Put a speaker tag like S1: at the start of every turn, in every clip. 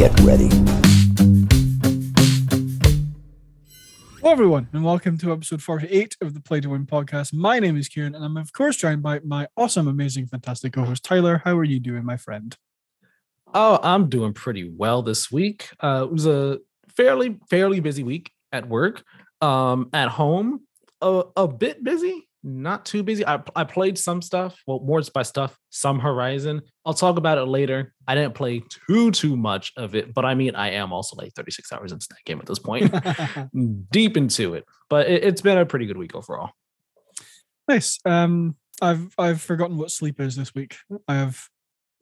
S1: Get ready.
S2: Hello, everyone, and welcome to episode 48 of the Play to Win podcast. My name is Kieran, and I'm, of course, joined by my awesome, amazing, fantastic co host, Tyler. How are you doing, my friend?
S3: Oh, I'm doing pretty well this week. Uh, it was a fairly, fairly busy week at work. Um, at home, a, a bit busy, not too busy. I, I played some stuff, well, more by stuff, some Horizon. I'll talk about it later. I didn't play too, too much of it, but I mean, I am also like 36 hours into that game at this point, deep into it. But it, it's been a pretty good week overall.
S2: nice. Um, I've I've forgotten what sleep is this week. I have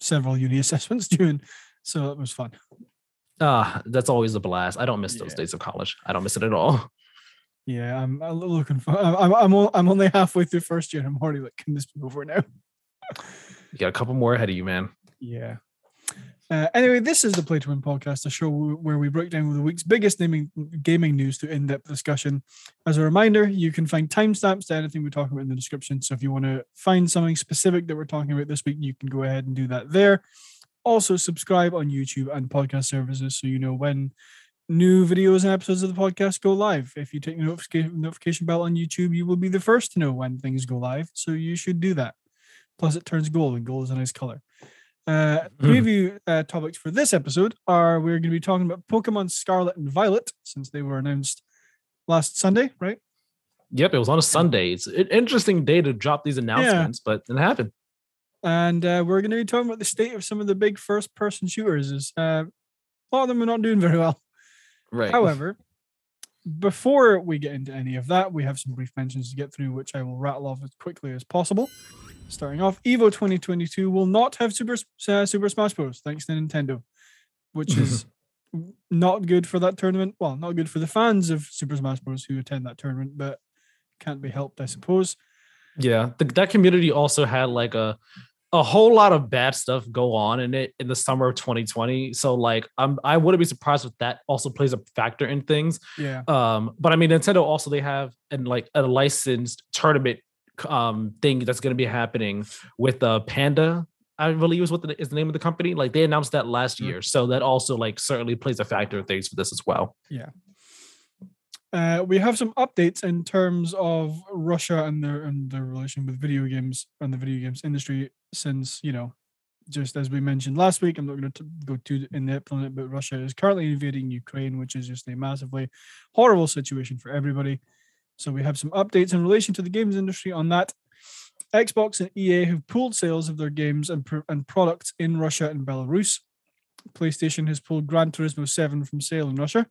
S2: several uni assessments due, so it was fun.
S3: Ah, that's always a blast. I don't miss those days of college. I don't miss it at all.
S2: Yeah, I'm, looking for. I'm I'm I'm only halfway through first year. and I'm already like, can this be over now?
S3: You got a couple more ahead of you, man.
S2: Yeah. Uh, anyway, this is the Play to Win podcast, a show where we break down the week's biggest naming, gaming news to in depth discussion. As a reminder, you can find timestamps to anything we talk about in the description. So if you want to find something specific that we're talking about this week, you can go ahead and do that there. Also, subscribe on YouTube and podcast services so you know when new videos and episodes of the podcast go live. If you take the notification, notification bell on YouTube, you will be the first to know when things go live. So you should do that. Plus, it turns gold, and gold is a nice color. Uh, preview uh, topics for this episode are we're going to be talking about Pokemon Scarlet and Violet since they were announced last Sunday, right?
S3: Yep, it was on a Sunday. It's an interesting day to drop these announcements, but it happened.
S2: And uh, we're going to be talking about the state of some of the big first-person shooters. Is uh, a lot of them are not doing very well.
S3: Right.
S2: However, before we get into any of that, we have some brief mentions to get through, which I will rattle off as quickly as possible. Starting off, Evo 2022 will not have Super uh, Super Smash Bros. thanks to Nintendo, which is not good for that tournament. Well, not good for the fans of Super Smash Bros. who attend that tournament, but can't be helped, I suppose.
S3: yeah, the, that community also had like a a whole lot of bad stuff go on in it in the summer of 2020. So like, I'm I wouldn't be surprised if that also plays a factor in things.
S2: Yeah,
S3: Um, but I mean, Nintendo also they have and like a licensed tournament um thing that's going to be happening with uh Panda. I believe is what the, is the name of the company. Like they announced that last
S2: Mhm.
S3: year, so that also like certainly plays a factor in things for this as well.
S2: Uh, we have some updates in terms of Russia and their and their relation with video games and the video games industry. Since you know, just as we mentioned last week, I'm not going to go too in depth on it, but Russia is currently invading Ukraine, which is just a massively horrible situation for everybody. So we have some updates in relation to the games industry on that. Xbox and EA have pulled sales of their games and, pro- and products in Russia and Belarus. PlayStation has pulled Gran Turismo 7 from sale in Russia.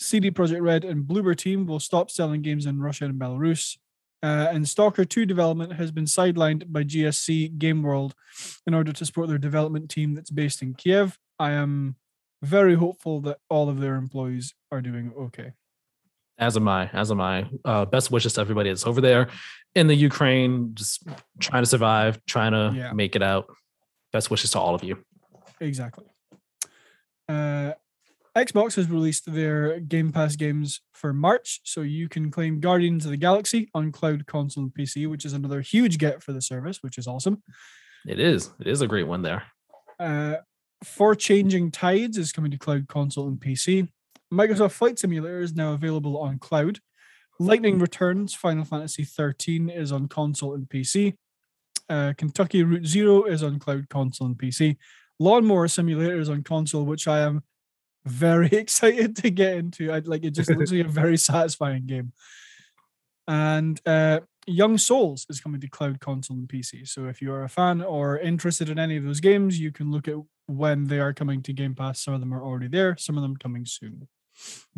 S2: CD Projekt Red and Bloober Team will stop selling games in Russia and Belarus. Uh, and Stalker 2 development has been sidelined by GSC Game World in order to support their development team that's based in Kiev. I am very hopeful that all of their employees are doing okay.
S3: As am I. As am I. Uh, best wishes to everybody that's over there in the Ukraine, just trying to survive, trying to
S2: Yeah.
S3: make it out. Best wishes to all of you.
S2: Exactly. Uh, Xbox has released their Game Pass games for March, so you can claim Guardians of the Galaxy on cloud console and PC, which is another huge get for the service, which is awesome.
S3: It is. It is a great one there.
S2: Uh, Far Changing Tides is coming to cloud console and PC. Microsoft Flight Simulator is now available on cloud. Lightning Returns Final Fantasy 13 is on console and PC. Uh, Kentucky Route Zero is on cloud console and PC. Lawnmower Simulator is on console, which I am very excited to get into. I like it. Just looks like a very satisfying game. And uh, Young Souls is coming to cloud console and PC. So if you are a fan or interested in any of those games, you can look at when they are coming to Game Pass. Some of them are already there. Some of them coming soon.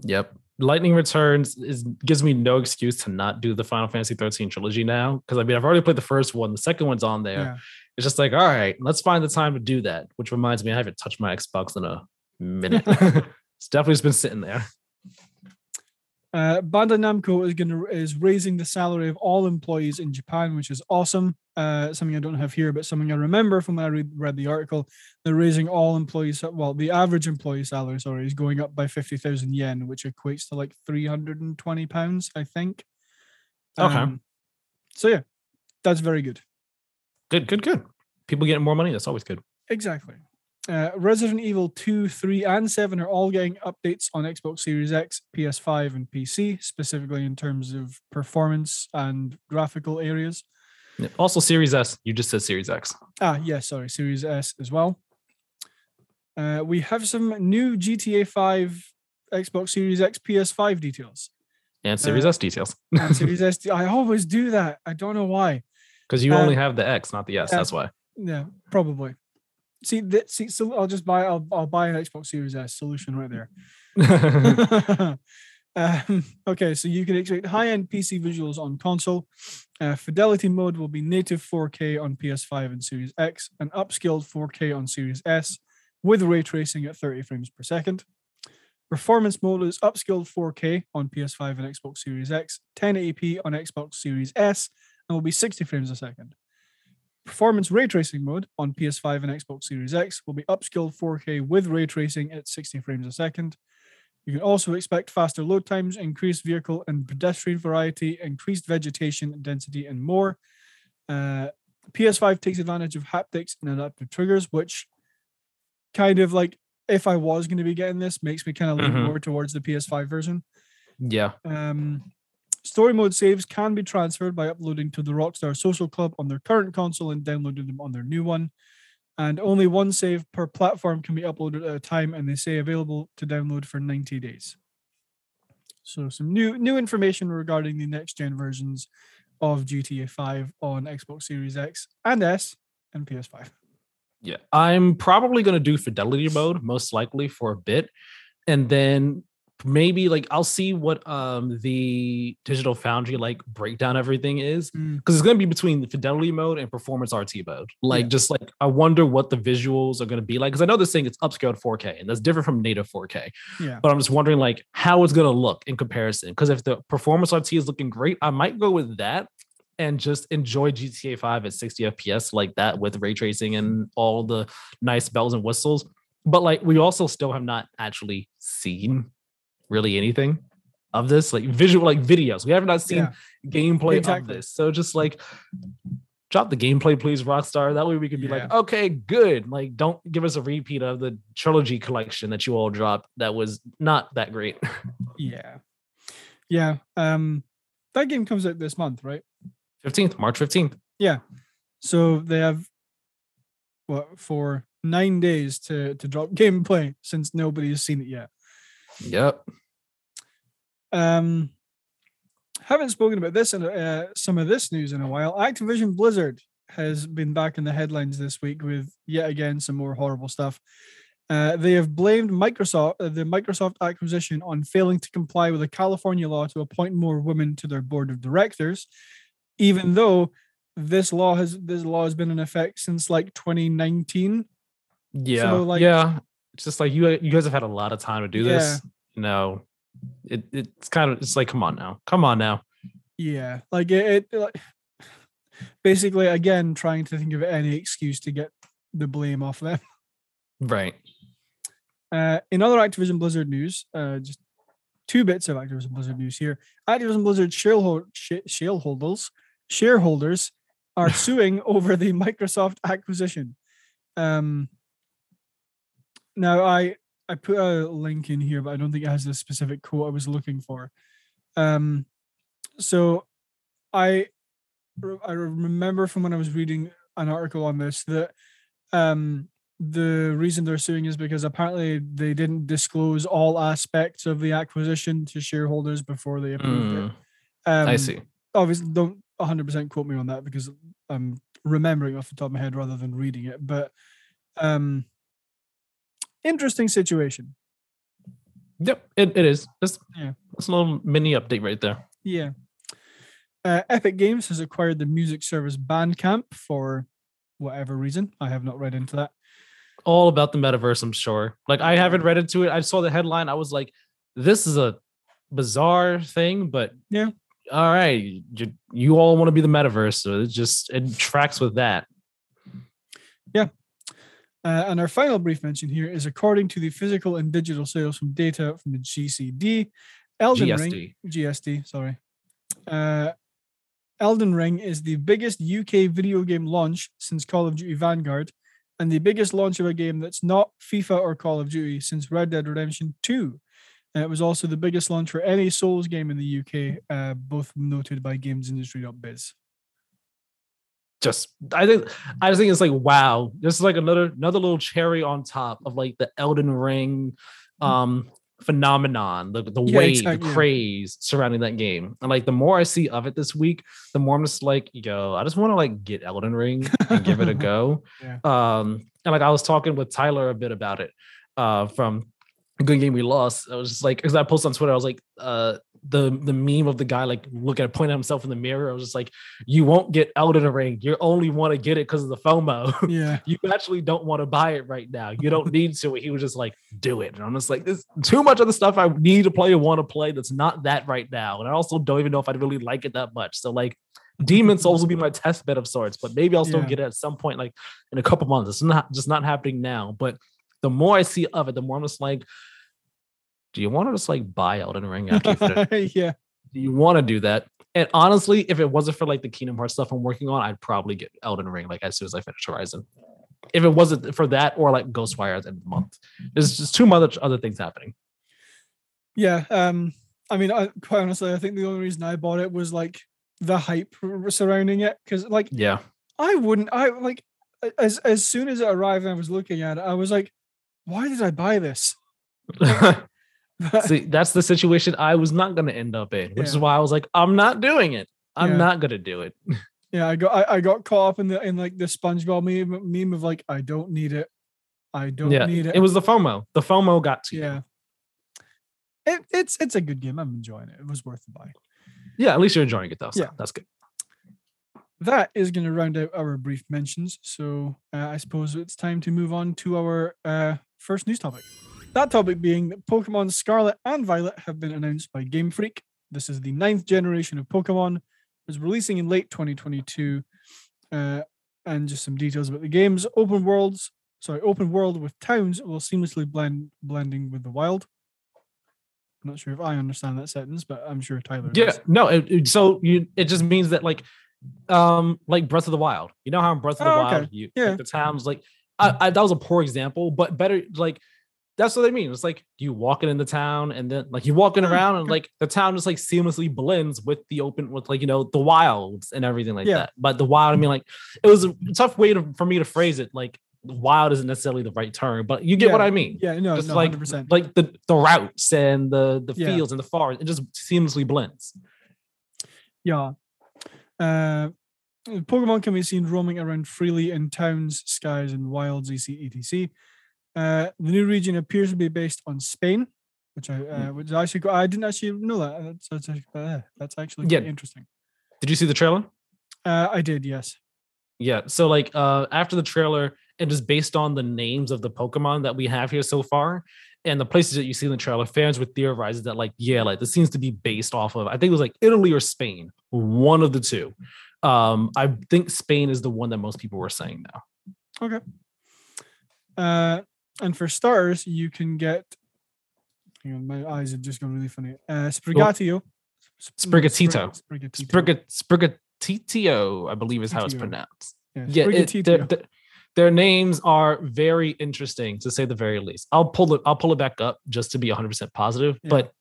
S3: Yep. Lightning Returns is gives me no excuse to not do the Final Fantasy 13 trilogy now. Because I mean, I've already played the first one. The second one's on there.
S2: Yeah.
S3: It's just like, all right, let's find the time to do that. Which reminds me, I haven't touched my Xbox in a minute. it's definitely just been sitting there.
S2: Uh, Bandai Namco is going to is raising the salary of all employees in Japan, which is awesome. Uh, something I don't have here, but something I remember from when I read, read the article. They're raising all employees. Well, the average employee salary, sorry, is going up by fifty thousand yen, which equates to like three hundred and twenty pounds, I think. Um,
S3: Okay.
S2: so yeah, that's very good.
S3: Good, good, good. People getting more money. That's always good.
S2: Exactly. Uh, Resident Evil 2, 3, and 7 are all getting updates on Xbox Series X, PS5, and PC, specifically in terms of performance and graphical areas.
S3: Also, Series S. You just said Series X.
S2: Ah, yes, yeah, sorry, Series S as well. Uh, we have some new GTA 5, Xbox Series X, PS5 details.
S3: And Series uh, S details.
S2: and Series S. I always do that. I don't know why.
S3: Because you only have the X, not the S. That's why.
S2: Yeah, probably. See, that, see, so I'll just buy. I'll, I'll buy an Xbox Series S solution right there. um, okay, so you can expect high-end PC visuals on console. Uh, fidelity mode will be native 4K on PS5 and Series X, and upscaled 4K on Series S, with ray tracing at 30 frames per second. Performance mode is upscaled 4K on PS5 and Xbox Series X, 1080p on Xbox Series S, and will be 60 frames a second. Performance ray tracing mode on PS5 and Xbox Series X will be upscaled 4K with ray tracing at 60 frames a second. You can also expect faster load times, increased vehicle and pedestrian variety, increased vegetation density, and more. Uh, PS5 takes advantage of haptics and adaptive triggers, which kind of like if I was going to be getting this, makes me kind of lean mm-hmm. more towards the PS5 version.
S3: Yeah.
S2: Um, Story mode saves can be transferred by uploading to the Rockstar Social Club on their current console and downloading them on their new one. And only one save per platform can be uploaded at a time, and they say available to download for 90 days. So some new new information regarding the next gen versions of GTA 5 on Xbox Series X and S and PS5.
S3: Yeah, I'm probably going to do fidelity mode most likely for a bit and then maybe like I'll see what um the digital foundry like breakdown everything is because mm. it's gonna be between the fidelity mode and performance RT mode. Like yeah. just like I wonder what the visuals are gonna be like because I know this thing it's upscaled 4K and that's different from native 4K.
S2: Yeah.
S3: But I'm just wondering like how it's gonna look in comparison. Because if the performance RT is looking great, I might go with that and just enjoy GTA 5 at 60 FPS like that with ray tracing and all the nice bells and whistles. But like we also still have not actually seen really anything of this, like visual, like videos. We have not seen yeah. gameplay exactly. of this. So just like drop the gameplay, please, Rockstar. That way we can be yeah. like, okay, good. Like, don't give us a repeat of the trilogy collection that you all dropped. That was not that great.
S2: yeah, yeah. Um, that game comes out this month, right?
S3: Fifteenth, March fifteenth.
S2: Yeah. So they have what for nine days to to drop gameplay since nobody's seen it yet.
S3: Yep.
S2: Um, haven't spoken about this and uh, some of this news in a while. Activision Blizzard has been back in the headlines this week with yet again some more horrible stuff. Uh, they have blamed Microsoft, uh, the Microsoft acquisition, on failing to comply with a California law to appoint more women to their board of directors, even though this law has this law has been in effect since like 2019.
S3: Yeah, so, like, yeah. It's just like you you guys have had a lot of time to do yeah. this. You know, it it's kind of it's like come on now, come on now.
S2: Yeah, like it, it like basically again trying to think of any excuse to get the blame off them.
S3: Right.
S2: Uh, in other Activision Blizzard news, uh, just two bits of Activision Blizzard news here. Activision Blizzard shareholders, shareholders, shareholders are suing over the Microsoft acquisition. Um, now, I I put a link in here, but I don't think it has the specific quote I was looking for. Um, so I I remember from when I was reading an article on this that um, the reason they're suing is because apparently they didn't disclose all aspects of the acquisition to shareholders before they approved mm, it.
S3: Um, I see.
S2: Obviously, don't 100% quote me on that because I'm remembering off the top of my head rather than reading it. But um, interesting situation.
S3: Yep, it, it is. That's yeah. That's a little mini update right there.
S2: Yeah. Uh, Epic Games has acquired the music service Bandcamp for whatever reason. I have not read into that.
S3: All about the metaverse, I'm sure. Like I haven't read into it. I saw the headline. I was like, this is a bizarre thing, but
S2: yeah.
S3: All right, you, you all want to be the metaverse, so it just it tracks with that.
S2: Uh, and our final brief mention here is according to the physical and digital sales from data from the GCD, Elden GSD. Ring, GSD, sorry. Uh, Elden Ring is the biggest UK video game launch since Call of Duty Vanguard, and the biggest launch of a game that's not FIFA or Call of Duty since Red Dead Redemption 2. And it was also the biggest launch for any Souls game in the UK, uh, both noted by GamesIndustry.biz.
S3: Just, I think, I just think it's like wow, this is like another another little cherry on top of like the Elden Ring, um, phenomenon, the, the
S2: Yeah,
S3: wave,
S2: exactly,
S3: the craze surrounding that game. And like the more I see of it this week, the more I'm just like, yo, I just want to like get Elden Ring and give it a go.
S2: Yeah.
S3: Um, and like I was talking with Tyler a bit about it, uh, from good game we lost. I was just like, because I posted on Twitter, I was like, uh, the the meme of the guy like looking at pointing at himself in the mirror. I was just like, you won't get Elden Ring. You only want to get it because of the FOMO.
S2: Yeah.
S3: you actually don't want to buy it right now. You don't need to. He was just like, do it. And I'm just like, there's too much of the stuff I need to play and want to play that's not that right now. And I also don't even know if I'd really like it that much. So like Demon's Souls will be my test bed of sorts, but maybe I'll still
S2: Yeah.
S3: get it at some point, like in a couple months. It's not just not happening now. But the more I see of it, the more I'm just like, do you want to just like buy Elden Ring after you finish
S2: yeah.
S3: do you want to do that? And honestly, if it wasn't for like the Kingdom Hearts stuff I'm working on, I'd probably get Elden Ring like as soon as I finish Horizon. If it wasn't for that or like Ghostwire at the end of the month, there's just too much other things happening.
S2: Yeah. Um, I mean, I, quite honestly, I think the only reason I bought it was like the hype surrounding it. Cause like
S3: Yeah,
S2: I wouldn't, I like, as, as soon as it arrived and I was looking at it, I was like, why did I buy this?
S3: see, that's the situation I was not going to end up in, which is why I was like, I'm not doing it. I'm
S2: Yeah.
S3: not going to do it.
S2: Yeah, I got I, I got caught up in the in like the SpongeBob meme, meme of like I don't need it, I don't
S3: yeah,
S2: need it.
S3: it was the FOMO. The FOMO got to you.
S2: yeah. It, it's it's a good game. I'm enjoying it. It was worth the buy.
S3: Yeah, at least you're enjoying it though. So
S2: Yeah.
S3: that's good.
S2: That is going to round out our brief mentions. So uh, I suppose it's time to move on to our uh, first news topic. That topic being that Pokemon Scarlet and Violet have been announced by Game Freak. This is the ninth generation of Pokemon. It was releasing in late 2022. Uh, and just some details about the games. Open worlds, sorry, open world with towns will seamlessly blend blending with the wild. I'm not sure if I understand that sentence, but I'm sure Tyler.
S3: Yeah,
S2: does.
S3: no. It, it- so you, it just means that like, um, like Breath of the Wild. You know how in Breath of the
S2: Oh, okay.
S3: Wild, you
S2: Yeah.
S3: like, the towns like, I, I that was a poor example, but better like. That's what I mean. It's like you walking in the town, and then like you walking around, and like the town just like seamlessly blends with the open, with like you know the wilds and everything like
S2: Yeah.
S3: that. But the wild, I mean, like it was a tough way to, for me to phrase it. Like wild isn't necessarily the right term, but you get what I mean
S2: Yeah, no,
S3: just
S2: no,
S3: like
S2: 100%.
S3: like the the routes and the the
S2: Yeah.
S3: fields and the forest it just seamlessly blends
S2: Yeah. Uh, Pokemon can be seen roaming around freely in towns, skies, and wilds, etc. etc. Uh, the new region appears to be based on Spain, which I uh, which is actually I didn't actually know that. That's that's, actually- uh, that's actually
S3: Yeah.
S2: interesting.
S3: did you see the trailer
S2: Uh, I did, yes.
S3: yeah so like uh after the trailer and just based on the names of the pokemon that we have here so far and the places that you see in the trailer fans were theorizing that like yeah like this seems to be based off of i think it was like italy or spain one of the two um i think spain is the one that most people were saying now Okay.
S2: Uh, and for starters, you can get. Hang on, my eyes have just gone really funny. Uh, Sprigatito. Sp-
S3: Sprigatito.
S2: Sprigatito.
S3: Sprigatito, i believe is how it's pronounced
S2: Yeah,
S3: yeah, it, their, their- their names are very interesting to say the very least. I'll pull it. I'll pull it back up just to be 100 percent positive,
S2: Yeah.
S3: but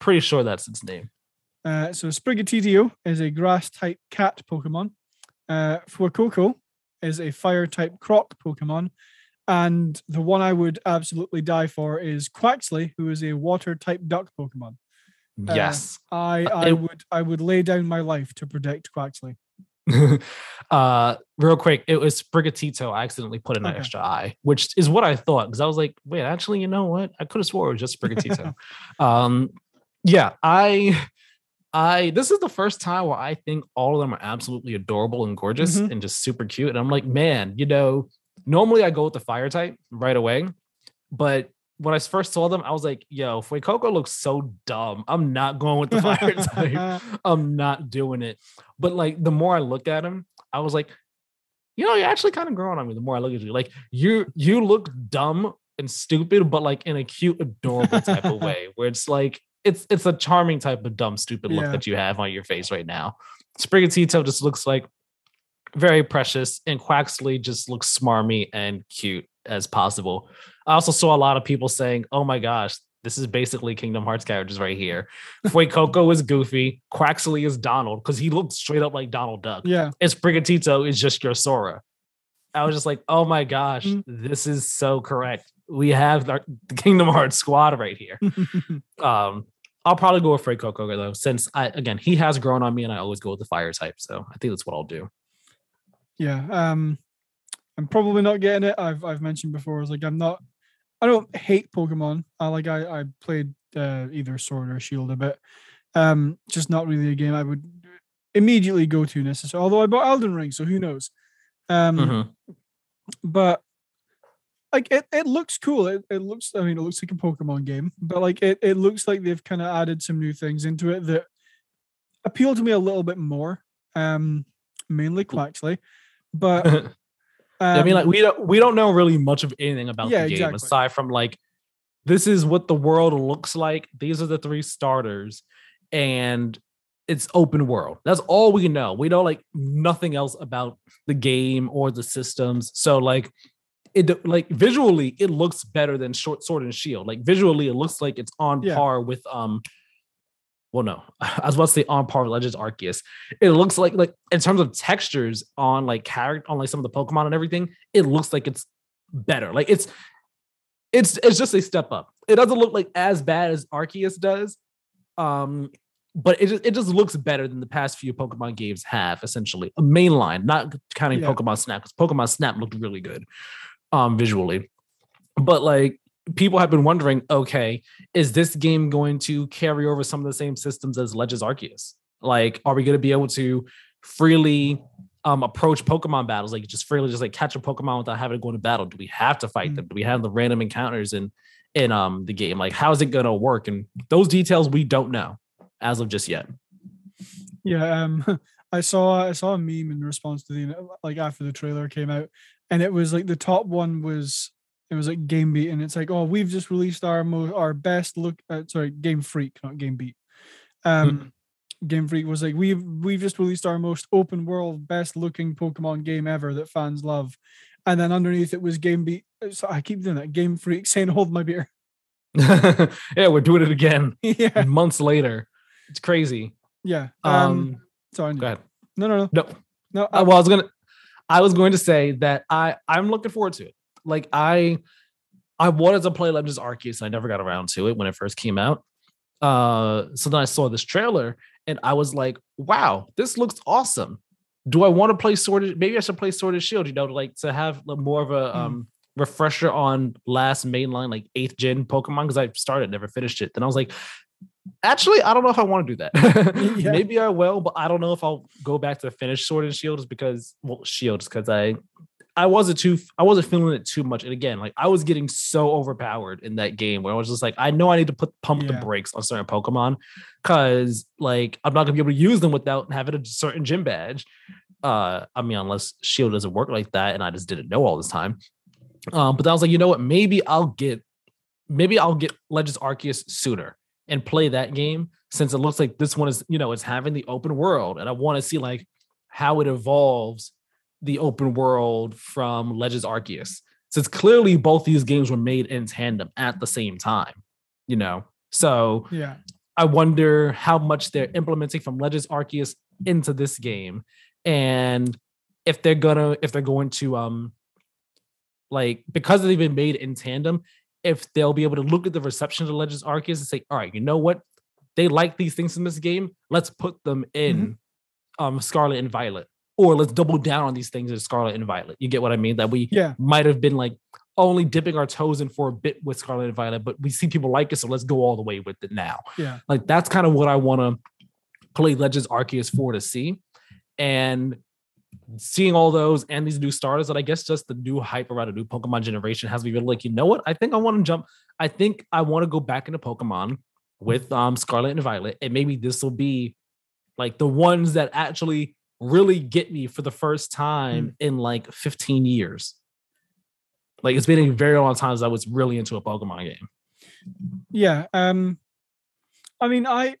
S3: pretty sure that's its name.
S2: Uh, so Sprigatito is a grass type cat Pokemon. Uh, Fuecoco is a fire type croc Pokemon. And the one I would absolutely die for is Quaxly, who is a water type duck Pokemon. Uh,
S3: yes.
S2: I,
S3: Uh,
S2: I
S3: it-
S2: would I would lay down my life to protect Quaxly.
S3: uh, real quick, it was Sprigatito. I accidentally put in an
S2: Okay.
S3: extra I, which is what I thought because I was like, wait, actually, you know what? I could have swore it was just Sprigatito. um, yeah, I. I this is the first time where I think all of them are absolutely adorable and gorgeous
S2: Mhm.
S3: and just super cute. And I'm like, man, you know, normally I go with the fire type right away, but when I first saw them, I was like, yo, Fuecoco looks so dumb. I'm not going with the fire type. I'm not doing it. But like the more I look at him, I was like, you know, you're actually kind of growing on me the more I look at you. Like you you look dumb and stupid, but like in a cute, adorable type of way, where it's like it's it's a charming type of dumb, stupid look
S2: Yeah.
S3: that you have on your face right now. Sprigatito just looks like very precious, and Quaxly just looks smarmy and cute as possible. I also saw a lot of people saying, "Oh my gosh, this is basically Kingdom Hearts characters right here." Fuecoco is Goofy, Quaxly is Donald because he looks straight up like Donald Duck.
S2: Yeah.
S3: And Sprigatito is just your Sora. I was just like, "Oh my gosh,
S2: Mm.
S3: this is so correct." We have our, the Kingdom Hearts squad right here. Um, I'll probably go with Fuecoco though, since I again he has grown on me, and I always go with the fire type. So I think that's what I'll do.
S2: Yeah. Um, I'm probably not getting it. I've I've mentioned before. I was like, I'm not. I don't hate Pokemon. I like I I played uh, either Sword or Shield a bit. Um, just not really a game I would immediately go to necessarily. Although I bought Elden Ring, so who knows? Um,
S3: Mhm.
S2: but like it, it looks cool. It, it looks I mean it looks like a Pokemon game, but like it, it looks like they've kind of added some new things into it that appeal to me a little bit more. Um mainly Quaxly. But um,
S3: I mean, like we don't we don't know really much of anything about
S2: Yeah,
S3: the game
S2: exactly.
S3: aside from like this is what the world looks like. These are the three starters, and it's open world. That's all we know. We know like nothing else about the game or the systems. So like it like visually it looks better than Short Sword and Shield. Like visually it looks like it's on
S2: Yeah.
S3: par with um. Well, no, I was about to say on par with Legends Arceus. It looks like like in terms of textures on like character on like some of the Pokemon and everything, it looks like it's better. Like it's it's it's just a step up. It doesn't look like as bad as Arceus does. Um, but it just, it just looks better than the past few Pokemon games have, essentially. A mainline, not counting
S2: Yeah.
S3: Pokemon Snap, because Pokemon Snap looked really good um visually. But like people have been wondering, okay, is this game going to carry over some of the same systems as Legends Arceus? Like, are we going to be able to freely um approach Pokemon battles, like just freely just like catch a Pokemon without having to go into battle? Do we have to fight
S2: Mm.
S3: them? Do we have the random encounters in in um the game? Like, how is it going to work? And those details we don't know as of just yet.
S2: Yeah, um, I saw I saw a meme in response to the like after the trailer came out, and it was like the top one was it was like Game Beat, and it's like oh we've just released our mo- our best look uh, sorry Game Freak not Game Beat, um, Game Freak was like we've we've just released our most open world best looking Pokemon game ever that fans love, and then underneath it was Game Beat. So I keep doing that Game Freak saying hold my beer.
S3: yeah, we're doing it again
S2: yeah,
S3: months later. It's crazy.
S2: yeah. Um,
S3: Um,
S2: sorry.
S3: go ahead.
S2: No, no, no,
S3: No,
S2: no.
S3: Uh, well, I was gonna, I was going to say that I I'm looking forward to it. Like I, I wanted to play Legends Arceus, and I never got around to it when it first came out. Uh, so then I saw this trailer, and I was like, "Wow, this looks awesome." Do I want to play Sword? of- Maybe I should play Sword and Shield. You know, like to have more of a
S2: Mm.
S3: um refresher on last mainline like eighth gen Pokemon because I started, never finished it. Then I was like, actually, I don't know if I want to do that.
S2: Yeah.
S3: Maybe I will, but I don't know if I'll go back to finish Sword and Shield just because well, Shields because I I wasn't too I wasn't feeling it too much. And again, like I was getting so overpowered in that game where I was just like, I know I need to put pump the
S2: Yeah.
S3: brakes on certain Pokemon because like I'm not gonna be able to use them without having a certain gym badge. Uh, I mean, unless Shield doesn't work like that, and I just didn't know all this time. Um, but then I was like, you know what? Maybe I'll get, maybe I'll get Legends Arceus sooner and play that game since it looks like this one is, you know, it's having the open world, and I want to see like how it evolves the open world from Legends Arceus. Since clearly both these games were made in tandem at the same time, you know. So
S2: yeah.
S3: I wonder how much they're implementing from Legends Arceus into this game, and if they're gonna if they're going to um like because they've been made in tandem, if they'll be able to look at the reception of Legends Arceus and say, all right, you know what, they like these things in this game, let's put them in um Scarlet and Violet, or let's double down on these things as Scarlet and Violet. You get what I mean? That we
S2: Yeah.
S3: might have been like only dipping our toes in for a bit with Scarlet and Violet, but we see people like it, so let's go all the way with it now.
S2: Yeah.
S3: Like that's kind of what I want to play Legends Arceus for to see. And seeing all those and these new starters that I guess just the new hype around a new Pokemon generation has me really like, you know what? I think I want to jump. I think I want to go back into Pokemon with um Scarlet and Violet, and maybe this will be like the ones that actually really get me for the first time in like 15 years. Like it's been a very long time since I was really into a Pokemon game.
S2: Yeah. Um I mean I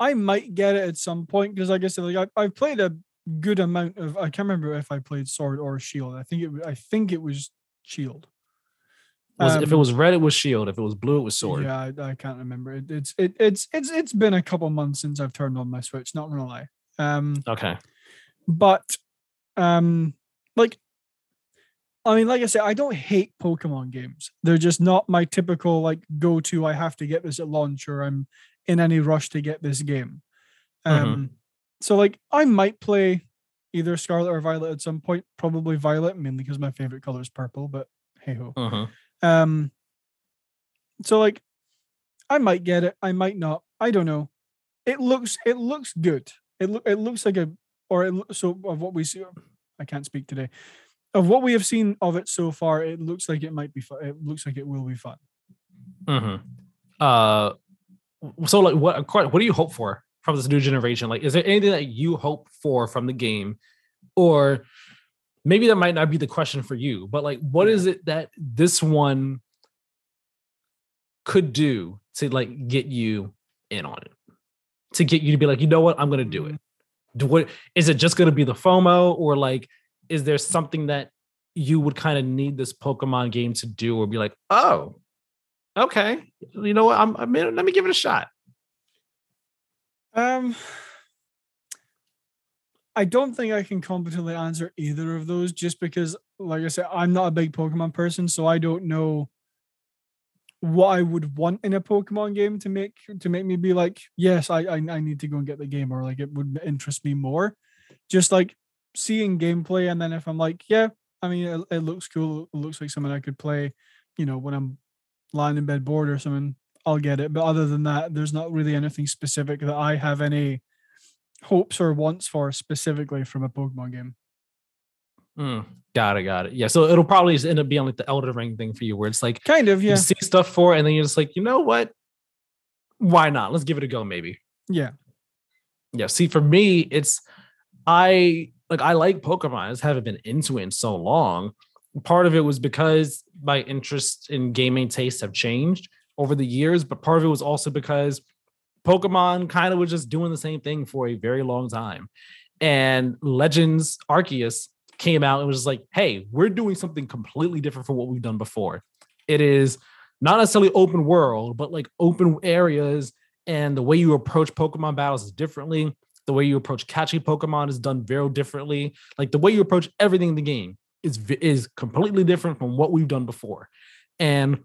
S2: I might get it at some point because like I said, like I, I've played a good amount of. I can't remember if I played Sword or Shield. I think it. I think it was Shield.
S3: Was, if it
S2: Um,
S3: was red, it was shield. If it was blue, it was sword.
S2: Yeah, I, I can't remember. It, it's it, it's it's it's been a couple months since I've turned on my Switch. Not gonna lie. Um,
S3: Okay.
S2: But um, like, I mean, like I said, I don't hate Pokemon games. They're just not my typical like go to. I have to get this at launch, or I'm in any rush to get this game. Um,
S3: Mhm.
S2: so like I might play either Scarlet or Violet at some point. Probably Violet, mainly because my favorite color is purple. But hey ho.
S3: Mhm.
S2: Um, so like, I might get it. I might not. I don't know. It looks it looks good. It look it looks like a or it, so of what we see. I can't speak today. Of what we have seen of it so far, it looks like it might be fun. It looks like it will be fun.
S3: hmm Uh, so like, what what do you hope for from this new generation? Like, is there anything that you hope for from the game, or maybe that might not be the question for you, but like, what is it that this one could do to like get you in on it, to get you to be like, you know what, I'm gonna do it. Do what is it just gonna be the FOMO, or like, is there something that you would kind of need this Pokemon game to do, or be like, oh, okay, you know what? I'm, I mean, let me give it a shot.
S2: Um, I don't think I can competently answer either of those, just because, like I said, I'm not a big Pokemon person, so I don't know what I would want in a Pokemon game to make to make me be like, yes, I I, I need to go and get the game, or like it would interest me more. Just like seeing gameplay, and then if I'm like, yeah, I mean, it, it looks cool. It looks like something I could play, you know, when I'm lying in bed bored or something. I'll get it. But other than that, there's not really anything specific that I have any hopes or wants for specifically from a Pokemon game.
S3: Mm, got it, got it. Yeah, so it'll probably just end up being like the Elden Ring thing for you, where it's like
S2: Kind of, yeah.
S3: you see stuff for, it, and then you're just like, you know what? Why not? Let's give it a go, maybe.
S2: Yeah.
S3: Yeah. See, for me, it's I like I like Pokemon. I just haven't been into it in so long. Part of it was because my interest in gaming tastes have changed over the years, but part of it was also because Pokemon kind of was just doing the same thing for a very long time. And Legends Arceus came out and was like, hey, we're doing something completely different from what we've done before. It is not necessarily open world, but like open areas, and the way you approach Pokemon battles is differently. The way you approach catching Pokemon is done very differently. Like the way you approach everything in the game is is completely different from what we've done before. And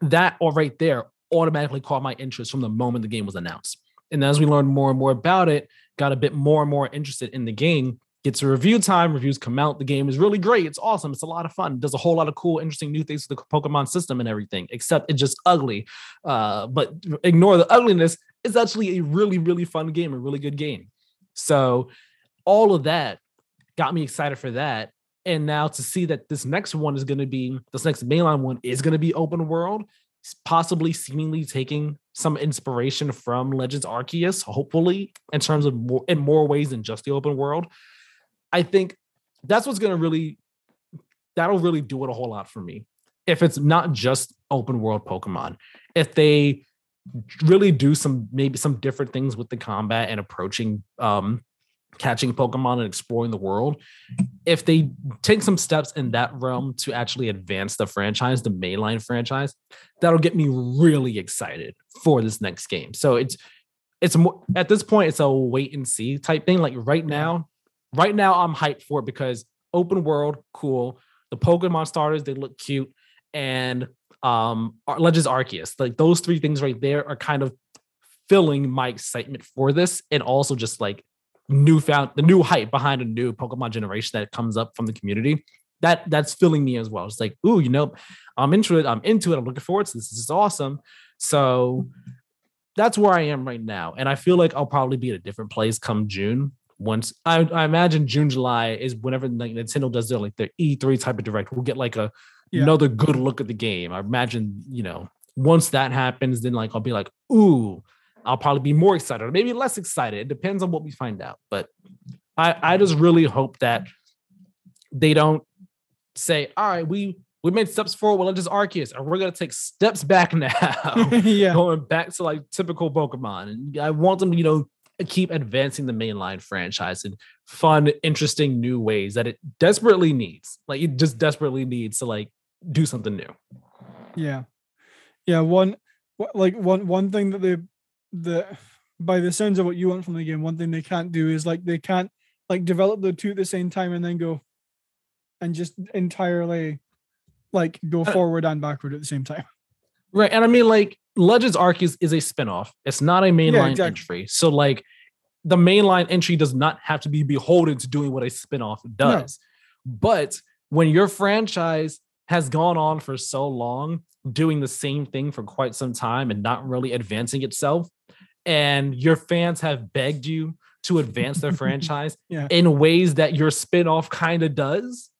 S3: that all right there automatically caught my interest from the moment the game was announced. And as we learned more and more about it, got a bit more and more interested in the game. Gets a review time, reviews come out. The game is really great. It's awesome. It's a lot of fun. It Does a whole lot of cool, interesting new things to the Pokemon system and everything, except it's just ugly. Uh, but ignore the ugliness. It's actually a really, really fun game, a really good game. So all of that got me excited for that. And now to see that this next one is going to be this next mainline one is going to be open world, possibly seemingly taking some inspiration from Legends Arceus, hopefully, in terms of more in more ways than just the open world. I think that's what's going to really that'll really do it a whole lot for me. If it's not just open world Pokemon, if they really do some maybe some different things with the combat and approaching um catching Pokemon and exploring the world, if they take some steps in that realm to actually advance the franchise, the mainline franchise, that'll get me really excited for this next game. So it's it's more at this point, it's a wait and see type thing. Like right now, right now, I'm hyped for it because open world, cool. The Pokemon starters, they look cute, and um Legends Arceus, like those three things right there are kind of filling my excitement for this, and also just like newfound the new hype behind a new Pokemon generation that comes up from the community. That that's filling me as well. It's like, ooh, you know, I'm into it. I'm into it. I'm looking forward to this. This is awesome. So that's where I am right now. And I feel like I'll probably be at a different place come June. Once I, I imagine June, July is whenever like Nintendo does their like their E3 type of direct, we'll get like a
S2: Yeah.
S3: another good look at the game. I imagine, you know, once that happens, then like I'll be like, ooh, I'll probably be more excited or maybe less excited. It depends on what we find out. But I, I just really hope that they don't say, all right, we we made steps forward with Legends Arceus, and we're gonna take steps back now.
S2: yeah.
S3: going back to like typical Pokemon. And I want them, you know, keep advancing the mainline franchise in fun, interesting new ways that it desperately needs. Like it just desperately needs to like do something new.
S2: Yeah. Yeah, one like one one thing that they the by the sounds of what you want from the game, one thing they can't do is like they can't like develop the two at the same time and then go and just entirely like go uh, forward and backward at the same time.
S3: Right. And I mean like Legends Arc is, is a spinoff. It's not a mainline yeah, exactly. entry. So like the mainline entry does not have to be beholden to doing what a spinoff does. No. But when your franchise has gone on for so long, doing the same thing for quite some time and not really advancing itself, and your fans have begged you to advance their franchise yeah. in ways that your spinoff kind of does,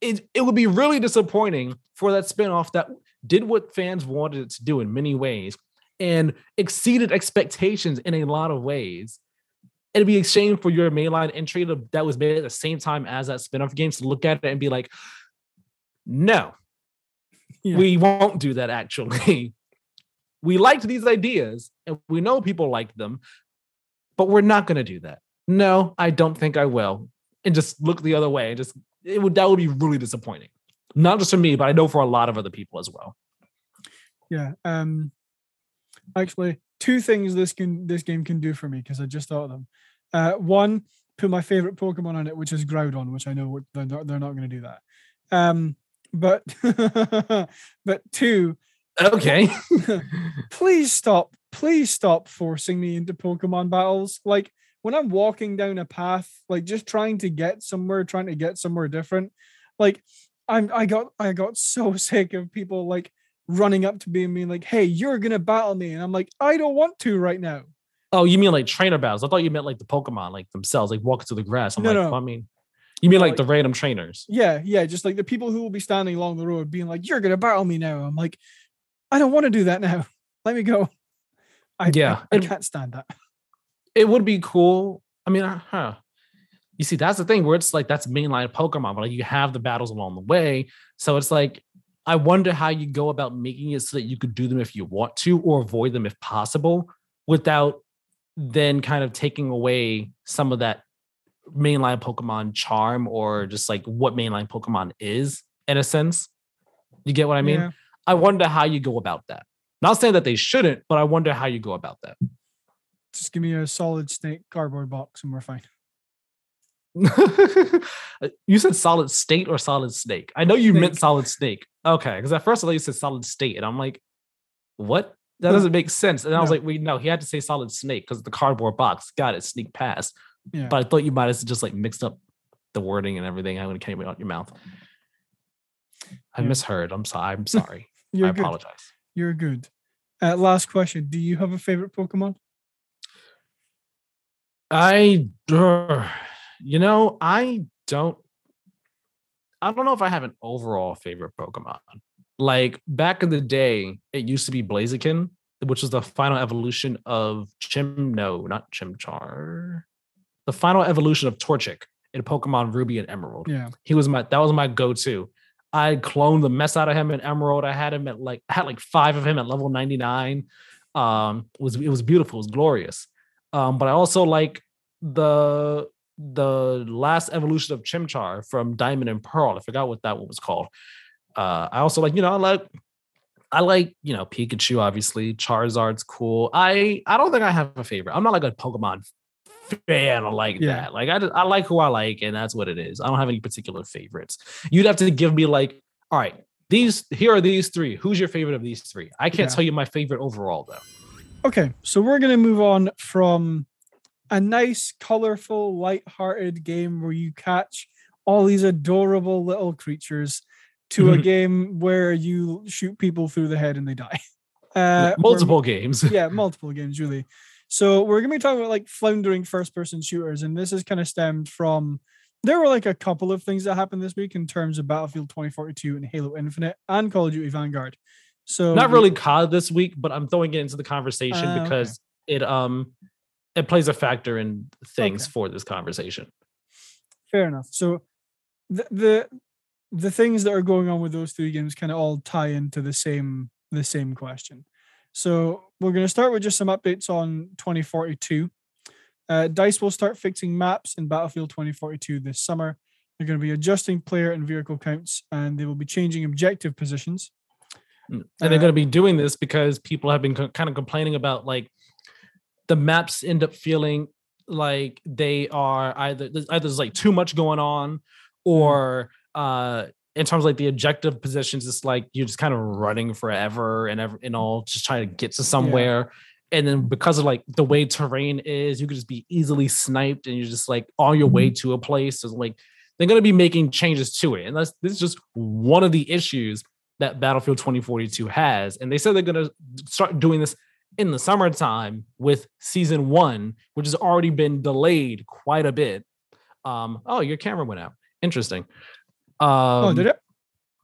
S3: it, it would be really disappointing for that spinoff that did what fans wanted it to do in many ways and exceeded expectations in a lot of ways. It'd be a shame for your mainline entry to, that was made at the same time as that spinoff games to look at it and be like, no, yeah. we won't do that actually. we liked these ideas and we know people liked them, but we're not going to do that. No, I don't think I will. And just look the other way. Just it would that would be really disappointing. Not just for me, but I know for a lot of other people as well.
S2: Yeah. Um actually two things this can this game can do for me because I just thought of them. Uh one, put my favorite Pokemon on it, which is Groudon, which I know they're not, they're not going to do that. Um but but two
S3: okay
S2: please stop please stop forcing me into pokemon battles like when i'm walking down a path like just trying to get somewhere trying to get somewhere different like I'm I got I got so sick of people like running up to me and being like, "Hey, you're gonna battle me," and I'm like, "I don't want to right now."
S3: Oh, you mean like trainer battles? I thought you meant like the Pokemon, like themselves, like walking through the grass. I'm
S2: no,
S3: like,
S2: no.
S3: Well, I mean, you mean like, like, the random trainers?
S2: Yeah, yeah, just like the people who will be standing along the road, being like, "You're gonna battle me now." I'm like, I don't want to do that now. Let me go. I,
S3: yeah,
S2: I, I can't stand that.
S3: It would be cool. I mean, uh, huh you see, that's the thing where it's like that's mainline Pokemon, but like you have the battles along the way. So it's like I wonder how you go about making it so that you could do them if you want to or avoid them if possible without then kind of taking away some of that mainline Pokemon charm or just like what mainline Pokemon is in a sense. You get what I mean? Yeah. I wonder how you go about that. Not saying that they shouldn't, but I wonder how you go about that.
S2: Just give me a solid snake cardboard box and we're fine.
S3: you said solid state or solid snake? I know you snake. meant solid snake. Okay, because at first I thought you said solid state, and I'm like, what? That doesn't make sense. And I was like, wait, no, he had to say solid snake because the cardboard box. Got it, sneak past. Yeah. But I thought you might have just like mixed up the wording and everything. I would came out your mouth. I yeah. misheard. I'm sorry. I'm sorry. I apologize.
S2: Good. You're good. Uh, last question. Do you have a favorite Pokemon?
S3: I uh, you know, I don't I don't know if I have an overall favorite Pokemon. Like back in the day, it used to be Blaziken, which was the final evolution of Chim. No, not Chimchar. The final evolution of Torchic in Pokemon Ruby and Emerald.
S2: Yeah,
S3: he was my that was my go-to. I cloned the mess out of him in Emerald. I had him at like I had like five of him at level 99. Um, it was it was beautiful, it was glorious. Um, but I also like the the last evolution of Chimchar from Diamond and Pearl. I forgot what that one was called. Uh, I also like, you know, I like I like, you know, Pikachu, obviously. Charizard's cool. I I don't think I have a favorite. I'm not like a Pokemon fan like yeah. that. Like I just, I like who I like, and that's what it is. I don't have any particular favorites. You'd have to give me like, all right, these here are these three. Who's your favorite of these three? I can't yeah. tell you my favorite overall though.
S2: Okay, so we're gonna move on from a nice, colorful, light-hearted game where you catch all these adorable little creatures to mm-hmm. a game where you shoot people through the head and they die.
S3: Uh, multiple games.
S2: yeah, multiple games, really. So we're gonna be talking about like floundering first-person shooters, and this is kind of stemmed from. There were like a couple of things that happened this week in terms of Battlefield 2042 and Halo Infinite and Call of Duty Vanguard. So
S3: not really COD this week, but I'm throwing it into the conversation uh, because okay. it um it plays a factor in things okay. for this conversation.
S2: Fair enough. So the, the the things that are going on with those three games kind of all tie into the same the same question. So we're going to start with just some updates on 2042. Uh, Dice will start fixing maps in Battlefield 2042 this summer. They're going to be adjusting player and vehicle counts, and they will be changing objective positions.
S3: Mm. And they're going to be doing this because people have been co- kind of complaining about like the maps end up feeling like they are either there's either there's like too much going on or uh in terms of like the objective positions it's like you're just kind of running forever and ever and all just trying to get to somewhere. And then because of like the way terrain is you could just be easily sniped and you're just like on your way to a place. So like they're going to be making changes to it. And that's this is just one of the issues that battlefield 2042 has. And they said they're going to start doing this in the summertime with season one, which has already been delayed quite a bit. Um, oh, your camera went out. Interesting. Um,
S2: oh, did it?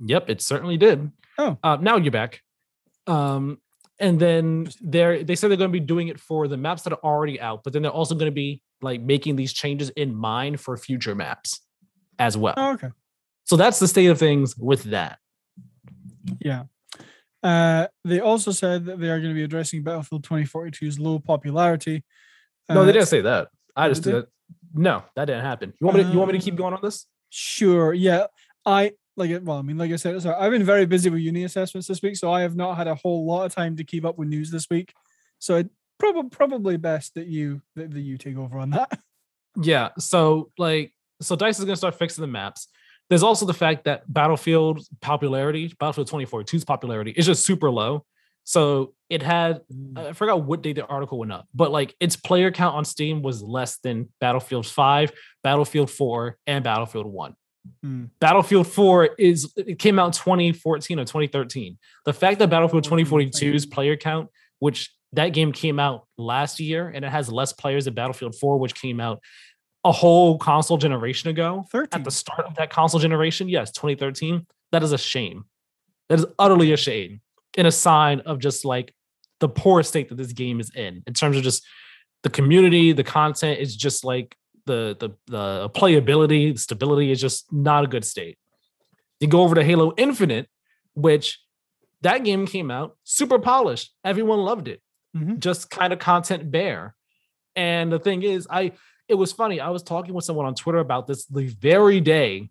S3: Yep, it certainly did.
S2: Oh,
S3: uh, now you're back. Um, and then they're they said they're going to be doing it for the maps that are already out, but then they're also going to be like making these changes in mind for future maps as well.
S2: Oh, okay.
S3: So that's the state of things with that.
S2: Yeah. Uh, they also said that they are going to be addressing Battlefield 2042's low popularity. Uh,
S3: no, they didn't say that. I just did. No, that didn't happen. You want me? To, you want me to keep going on this?
S2: Sure. Yeah. I like it. Well, I mean, like I said, sorry, I've been very busy with uni assessments this week, so I have not had a whole lot of time to keep up with news this week. So it probably probably best that you that, that you take over on that.
S3: Yeah. So like, so Dice is gonna start fixing the maps. There's also the fact that Battlefield popularity, Battlefield 2042's popularity is just super low. So it had, I forgot what day the article went up, but like its player count on Steam was less than Battlefield 5, Battlefield 4, and Battlefield 1.
S2: Hmm.
S3: Battlefield 4 is it came out 2014 or 2013. The fact that Battlefield 2042's player count, which that game came out last year and it has less players than Battlefield 4, which came out a whole console generation ago
S2: 13.
S3: at the start of that console generation yes 2013 that is a shame. That is utterly a shame and a sign of just like the poor state that this game is in in terms of just the community the content is just like the the the playability the stability is just not a good state. You go over to halo infinite which that game came out super polished. Everyone loved it.
S2: Mhm.
S3: just kind of content bare. And the thing is i it was funny. I was talking with someone on Twitter about this the very day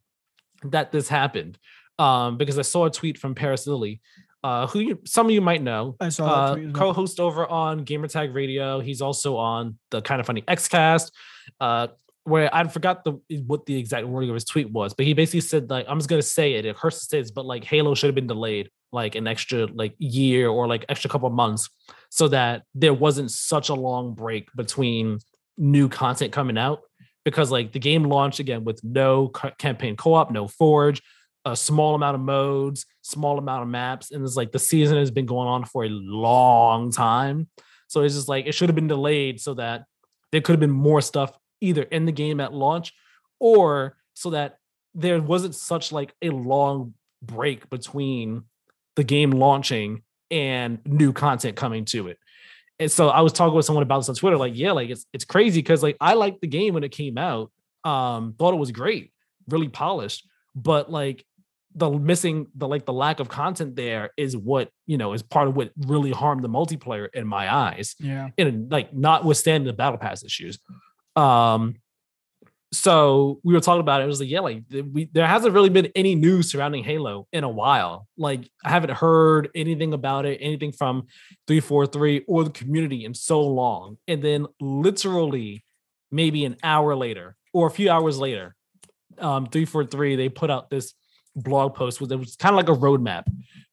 S3: that this happened, um, because I saw a tweet from Parris Lilly, uh, who you, some of you might know,
S2: I saw
S3: uh,
S2: well.
S3: co-host over on Gamertag Radio. He's also on the Kind of Funny XCast, uh, where I forgot the what the exact wording of his tweet was, but he basically said like I'm just gonna say it. It hurts to say this, but like Halo should have been delayed like an extra like year or like extra couple months so that there wasn't such a long break between new content coming out because like the game launched again with no campaign co-op no forge a small amount of modes small amount of maps and it's like the season has been going on for a long time. So it's just like it should have been delayed so that there could have been more stuff either in the game at launch or so that there wasn't such like a long break between the game launching and new content coming to it and so I was talking with someone about this on Twitter, like, yeah, like it's it's crazy because like I liked the game when it came out. Um, thought it was great, really polished, but like the missing the like the lack of content there is what you know is part of what really harmed the multiplayer in my eyes.
S2: Yeah.
S3: And like notwithstanding the battle pass issues. Um so we were talking about it. It was like, yeah, like we there hasn't really been any news surrounding Halo in a while. Like I haven't heard anything about it, anything from 343 or the community in so long. And then literally maybe an hour later or a few hours later, um, 343, they put out this blog post with it was kind of like a roadmap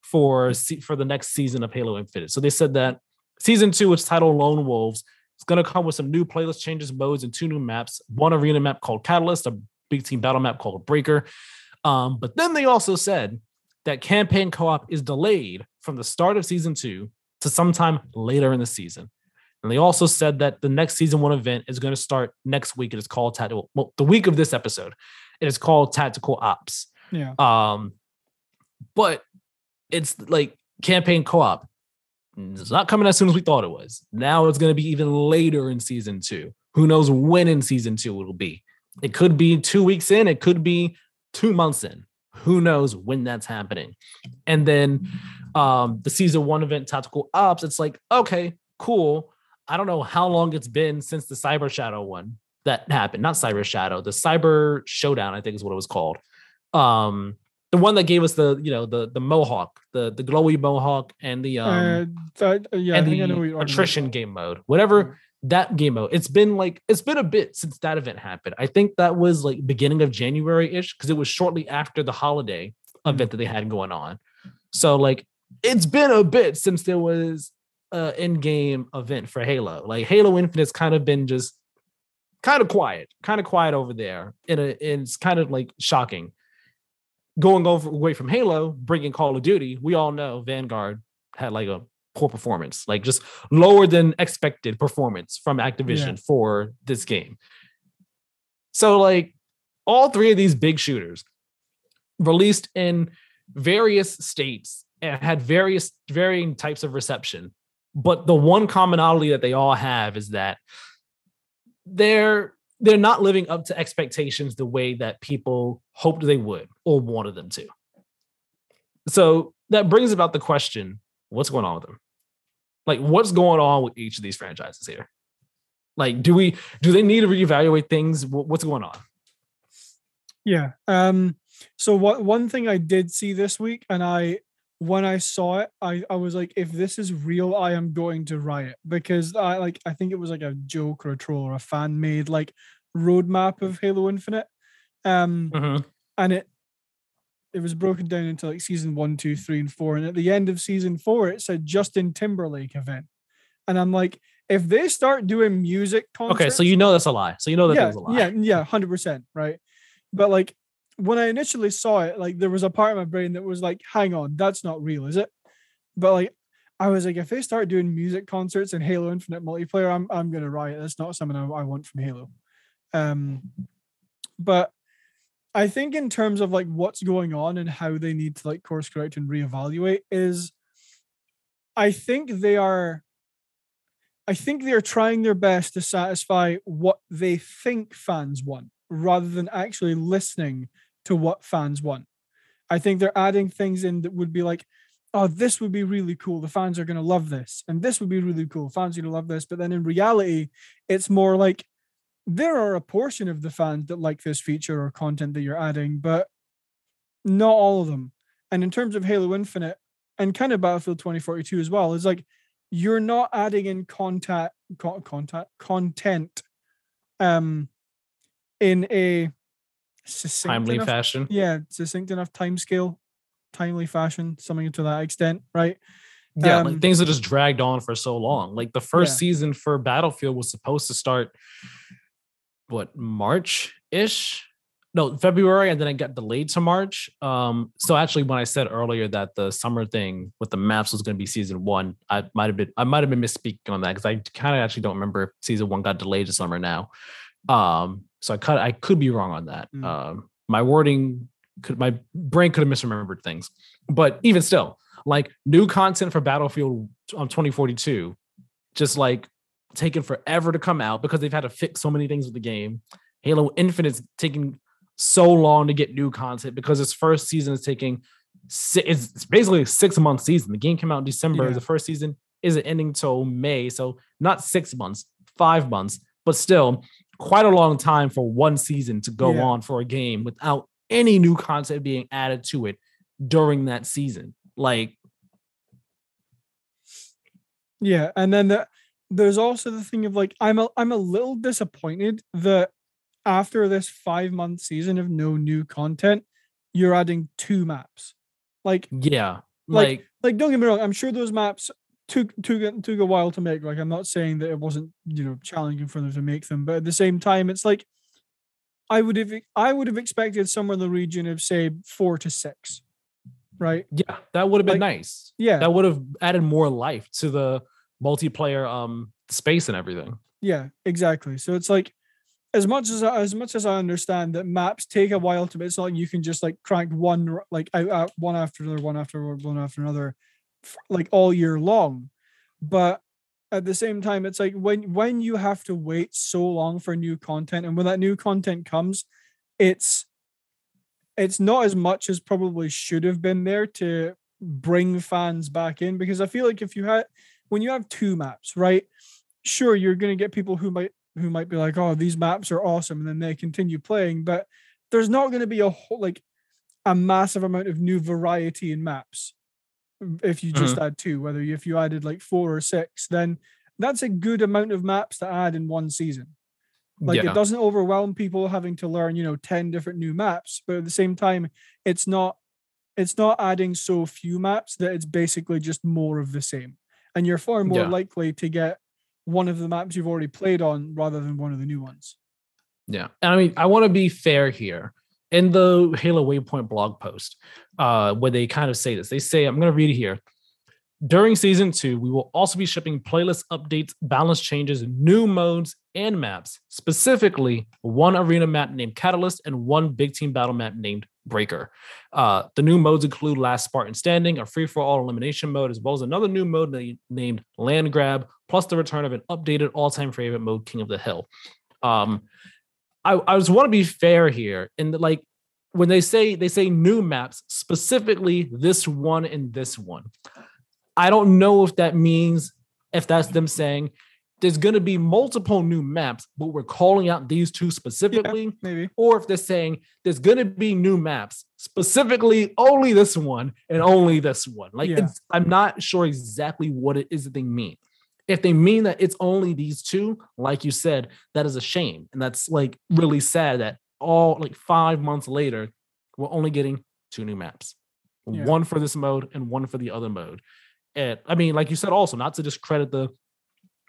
S3: for for the next season of Halo Infinite. So they said that season two, is titled Lone Wolves, it's going to come with some new playlist changes, modes, and two new maps. One arena map called Catalyst, a big team battle map called Breaker. Um, but then they also said that campaign co-op is delayed from the start of season two to sometime later in the season. And they also said that the next season one event is going to start next week. It is called Tactical. Well, the week of this episode, it is called Tactical Ops.
S2: Yeah.
S3: Um, but it's like campaign co-op. It's not coming as soon as we thought it was. Now it's going to be even later in season two. Who knows when in season two it'll be? It could be two weeks in. It could be two months in. Who knows when that's happening? And then um, the season one event, tactical ops. It's like okay, cool. I don't know how long it's been since the Cyber Shadow one that happened. Not Cyber Shadow, the Cyber Showdown, I think is what it was called. Um, the one that gave us the you know the the mohawk, the the glowy mohawk, and the um
S2: uh, uh, yeah,
S3: and
S2: think I know
S3: the
S2: what you're talking
S3: attrition game mode, whatever
S2: Mm.
S3: that game mode. It's been like it's been a bit since that event happened. I think that was like beginning of January ish because it was shortly after the holiday
S2: Mm.
S3: event that they had going on. So like it's been a bit since there was a in-game event for Halo. Like Halo Infinite's kind of been just kind of quiet, kind of quiet over there. And it's kind of like shocking. Going over away from Halo, bringing Call of Duty, we all know Vanguard had like a poor performance, like just lower than expected performance from Activision for this game. So, like, all three of these big shooters released in various states and had various varying types of reception. But the one commonality that they all have is that they're they're not living up to expectations the way that people hoped they would or wanted them to. So that brings about the question, what's going on with them? Like what's going on with each of these franchises here? Like do we do they need to reevaluate things? What's going on?
S2: Yeah. Um. So what one thing I did see this week, and I when I saw it, I I was like, if this is real, I am going to riot because I like I think it was like a joke or a troll or a fan made like roadmap of Halo Infinite. Um.
S3: Mhm.
S2: and it it was broken down into like season one, two, three, and four. And at the end of season four, it said Justin Timberlake event. And I'm like, if they start doing music concerts,
S3: Okay, so you know that's a lie. So you know that
S2: yeah,
S3: was a lie.
S2: yeah, yeah, hundred percent, right? But like when I initially saw it, like there was a part of my brain that was like, hang on, that's not real, is it? But like I was like, if they start doing music concerts and Halo Infinite multiplayer, I'm I'm gonna riot. That's not something I, I want from Halo. Um, but I think in terms of like what's going on and how they need to like course correct and reevaluate is I think they are I think they're trying their best to satisfy what they think fans want rather than actually listening to what fans want. I think they're adding things in that would be like, oh, this would be really cool. The fans are going to love this. And this would be really cool. Fans are going to love this. But then in reality, it's more like there are a portion of the fans that like this feature or content that you're adding, but not all of them. And in terms of Halo Infinite and kind of Battlefield 2042 as well, it's like you're not adding in contact con- contact content um in a succinct
S3: Timely
S2: enough,
S3: fashion.
S2: yeah succinct enough time scale timely fashion something to that extent right
S3: Yeah,
S2: Um,
S3: like things are just dragged on for so long. Like the first
S2: Yeah.
S3: season for Battlefield was supposed to start what March ish, no February, and then it got delayed to March. Um, so actually, when I said earlier that the summer thing with the maps was going to be season one, I might have been I might have been misspeaking on that because I kind of actually don't remember if season one got delayed to summer now. Um, so I cut I could be wrong on that.
S2: Mm.
S3: Um, my wording could my brain could have misremembered things, but even still, like new content for Battlefield on 2042, just like taking forever to come out because they've had to fix so many things with the game. Halo Infinite's taking so long to get new content because its first season is taking it's it's basically a six month season. The game came out in December.
S2: Yeah.
S3: The first season isn't ending till May, so not six months, five months, but still quite a long time for one season to go
S2: Yeah.
S3: on for a game without any new content being added to it during that season. Like,
S2: Yeah, and then the, there's also the thing of like I'm a I'm a little disappointed that after this five month season of no new content, you're adding two maps. Like
S3: yeah,
S2: Like-
S3: like
S2: like don't get me wrong, I'm sure those maps took took took a while to make. Like I'm not saying that it wasn't you know challenging for them to make them, but at the same time, it's like I would have I would have expected somewhere in the region of say four to six, right?
S3: yeah, that would have been
S2: Like,
S3: nice.
S2: Yeah,
S3: That would have added more life to the multiplayer um space and everything.
S2: Yeah, exactly. So it's like as much as I- as much as I understand that maps take a while to, make, it's not like you can just like crank one like out, out one after another, one after another, one after another, like all year long. But at the same time, it's like when when you have to wait so long for new content, and when that new content comes, it's it's not as much as probably should have been there to bring fans back in because I feel like if you had when you have two maps, right? sure you're going to get people who might who might be like, oh, these maps are awesome, and then they continue playing, but there's not going to be a whole like a massive amount of new variety in maps if you just
S3: Mhm.
S2: add two whether you, if you added like four or six then that's a good amount of maps to add in one season like
S3: yeah.
S2: it doesn't overwhelm people having to learn you know 10 different new maps but at the same time it's not it's not adding so few maps that it's basically just more of the same and you're far more
S3: Yeah.
S2: likely to get one of the maps you've already played on rather than one of the new ones
S3: Yeah. And I mean, I want to be fair here. In the Halo Waypoint blog post, uh, where they kind of say this, they say, I'm going to read it here. During season two, we will also be shipping playlist updates, balance changes, new modes, and maps. Specifically, one arena map named Catalyst and one big team battle map named Breaker. Uh, the new modes include Last Spartan Standing, a free for all elimination mode, as well as another new mode na- named Land Grab, plus the return of an updated all time favorite mode, King of the Hill. Um, I, I just want to be fair here. And like when they say they say new maps, specifically this one and this one. I don't know if that means if that's them saying there's gonna be multiple new maps, but we're calling out these two specifically,
S2: maybe
S3: or if they're saying there's gonna be new maps, specifically only this one and only this one. Like
S2: Yeah.
S3: I'm not sure exactly what it is that they mean. If they mean that it's only these two, like you said, that is a shame. And that's like really sad that all like five months later, we're only getting two new maps.
S2: Yeah.
S3: One for this mode and one for the other mode. And I mean, like you said, also not to discredit the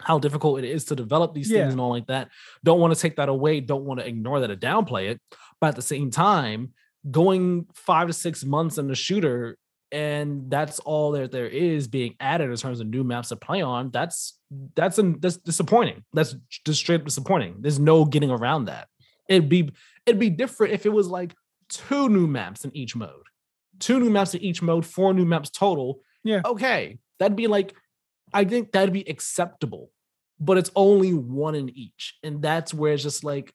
S3: how difficult it is to develop these
S2: Yeah.
S3: things and all like that. Don't want to take that away, don't want to ignore that or downplay it. But at the same time, going five to six months in the shooter and that's all that there is being added in terms of new maps to play on. That's that's an, that's disappointing. That's just straight up disappointing. There's no getting around that. It'd be it'd be different if it was like two new maps in each mode. Two new maps in each mode four new maps total.
S2: Yeah.
S3: okay that'd be like i think that'd be acceptable but it's only one in each. And that's where it's just like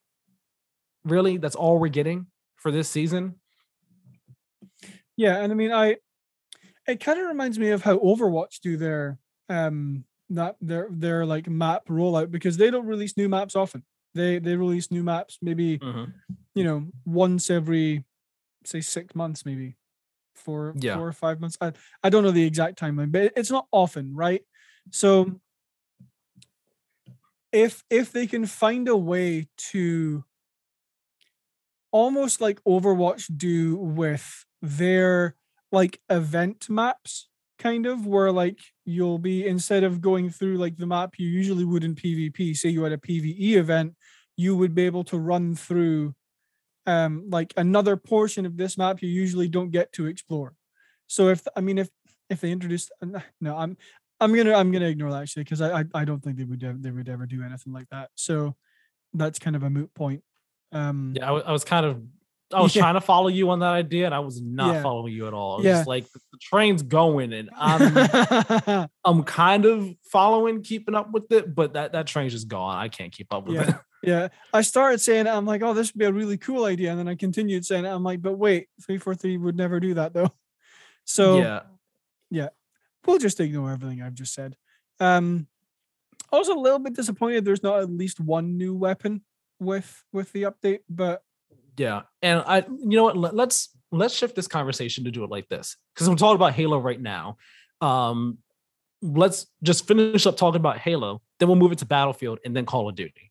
S3: really that's all we're getting for this season?
S2: Yeah, and I mean, I it kind of reminds me of how Overwatch do their um that their their like map rollout because they don't release new maps often. They they release new maps maybe you know once every say six months maybe four
S3: Yeah.
S2: four or five months. I I don't know the exact timeline, but it's not often, right? So if if they can find a way to almost like Overwatch do with their like event maps, kind of where like you'll be instead of going through like the map you usually would in PvP, say you had a PvE event, you would be able to run through um like another portion of this map you usually don't get to explore. So if I mean if if they introduced uh, no, I'm I'm gonna I'm gonna ignore that actually because I, I I don't think they would ever, they would ever do anything like that. So that's kind of a moot point. Um
S3: Yeah, I, wa- I was kind of I was
S2: Yeah.
S3: trying to follow you on that idea, and I was not
S2: Yeah.
S3: following you at all.
S2: Yeah.
S3: like the, train's going, and I'm I'm kind of following, keeping up with it, but that that train's just gone. I can't keep up with it.
S2: yeah, yeah. I started saying I'm like, oh, this would be a really cool idea, and then I continued saying. I'm like, but wait, three four three would never do that though. So
S3: yeah,
S2: we'll just ignore everything I've just said. Um, also a little bit disappointed there's not at least one new weapon with with the update, but
S3: yeah. And I, you know what? Let, let's let's shift this conversation to do it like this because I'm talking about Halo right now. Um, let's just finish up talking about Halo, then we'll move it to Battlefield and then Call of Duty.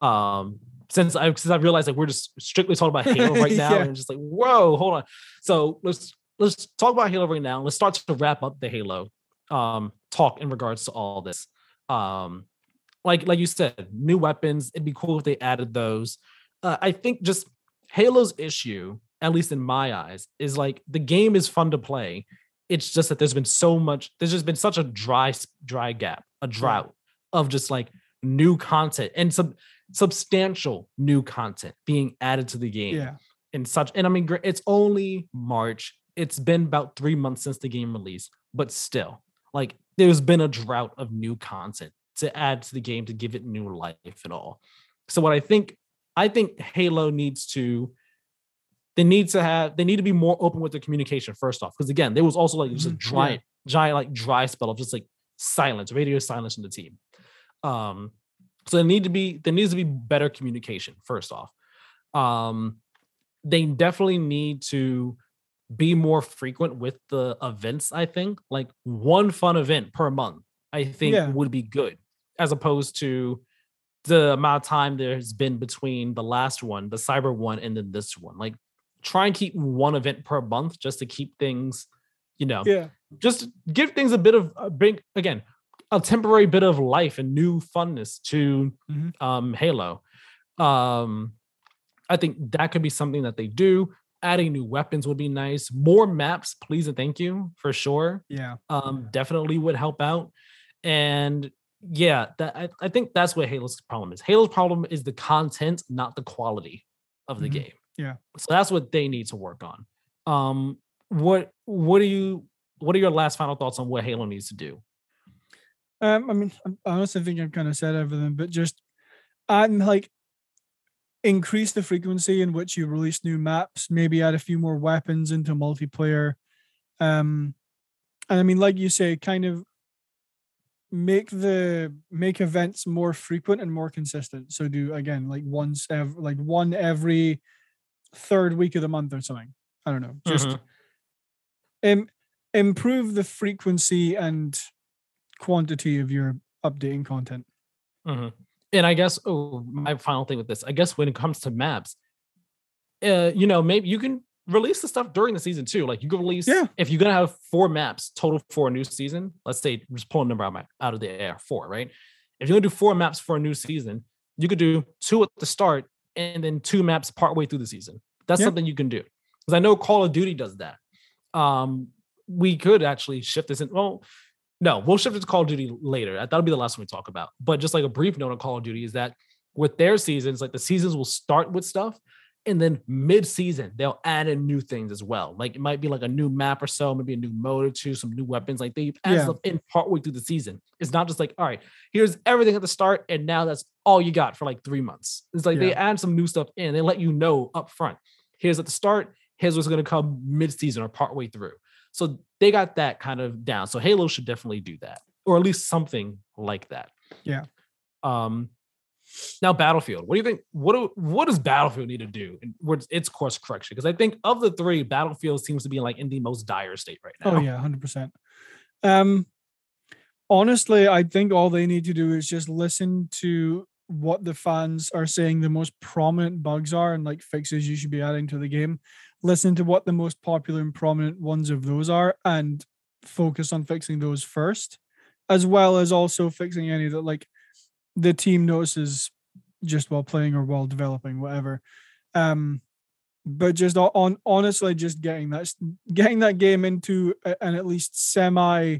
S3: Um, since I since I realized that we're just strictly talking about Halo right now,
S2: Yeah.
S3: and just like, whoa, hold on. So let's let's talk about Halo right now. Let's start to wrap up the Halo um talk in regards to all this. Um, like like you said, new weapons. It'd be cool if they added those. Uh, I think just Halo's issue, at least in my eyes, is like the game is fun to play. It's just that there's been so much. There's just been such a dry dry gap, a drought of just like new content and some substantial new content being added to the game
S2: yeah,
S3: and such. And I mean, it's only March. It's been about three months since the game release, but still, like, there's been a drought of new content to add to the game to give it new life and all. So, what I think, I think Halo needs to, they need to have, they need to be more open with their communication first off, because again, there was also like just a
S2: Mhm, yeah.
S3: giant, giant, like dry spell of just like silence, radio silence in the team. Um, so there need to be there needs to be better communication. First off, um, they definitely need to be more frequent with the events. I think like one fun event per month. I think
S2: Yeah.
S3: would be good as opposed to the amount of time there's been between the last one, the cyber one, and then this one. Like try and keep one event per month just to keep things, you know,
S2: Yeah.
S3: just give things a bit of a big again a temporary bit of life and new funness to
S2: Mhm.
S3: um halo um i think that could be something that they do adding new weapons would be nice more maps please and thank you for sure
S2: Yeah.
S3: um definitely would help out and yeah that I, I think that's what halo's problem is halo's problem is the content not the quality of the
S2: Mhm.
S3: game
S2: Yeah.
S3: so that's what they need to work on um what what do you what are your last final thoughts on what halo needs to do
S2: Um, I mean, I honestly think I've kind of said everything, but just add like increase the frequency in which you release new maps, maybe add a few more weapons into multiplayer. Um, and I mean, like you say, kind of make the make events more frequent and more consistent. So do again like once ev like one every third week of the month or something. I don't know. Just
S3: Mhm.
S2: im- improve the frequency and quantity of your updating content.
S3: Mhm. And I guess oh, my final thing with this, I guess when it comes to maps, uh, you know, maybe you can release the stuff during the season too. Like you can release
S2: Yeah.
S3: if you're gonna have four maps total for a new season. Let's say just pull a number out, my, out of the air, four, right? If you're gonna do four maps for a new season, you could do two at the start and then two maps partway through the season. That's
S2: Yeah.
S3: something you can do. Because I know Call of Duty does that. Um, we could actually shift this in. Well, no, we'll shift it to Call of Duty later. That'll be the last one we talk about. But just like a brief note on Call of Duty is that with their seasons, like the seasons will start with stuff, and then mid-season they'll add in new things as well. Like it might be like a new map or so, maybe a new mode or two, some new weapons. Like they add
S2: Yeah.
S3: stuff in partway through the season. It's not just like, all right, here's everything at the start, and now that's all you got for like three months. It's like they add some new stuff in. They let you know up front. Here's at the start. Here's what's going to come mid-season or partway through. So they got that kind of down. So Halo should definitely do that, or at least something like that.
S2: Yeah.
S3: Um. Now Battlefield. What do you think? What do, what does Battlefield need to do in what's its course correction? Because I think of the three, Battlefield seems to be like in the most dire state right now.
S2: Oh yeah, hundred percent. Um, honestly, I think all they need to do is just listen to what the fans are saying the most prominent bugs are and like fixes you should be adding to the game. Listen to what the most popular and prominent ones of those are, and focus on fixing those first, as well as also fixing any that like the team notices just while playing or while developing, whatever. Um, but just on honestly just getting that getting that game into an at least semi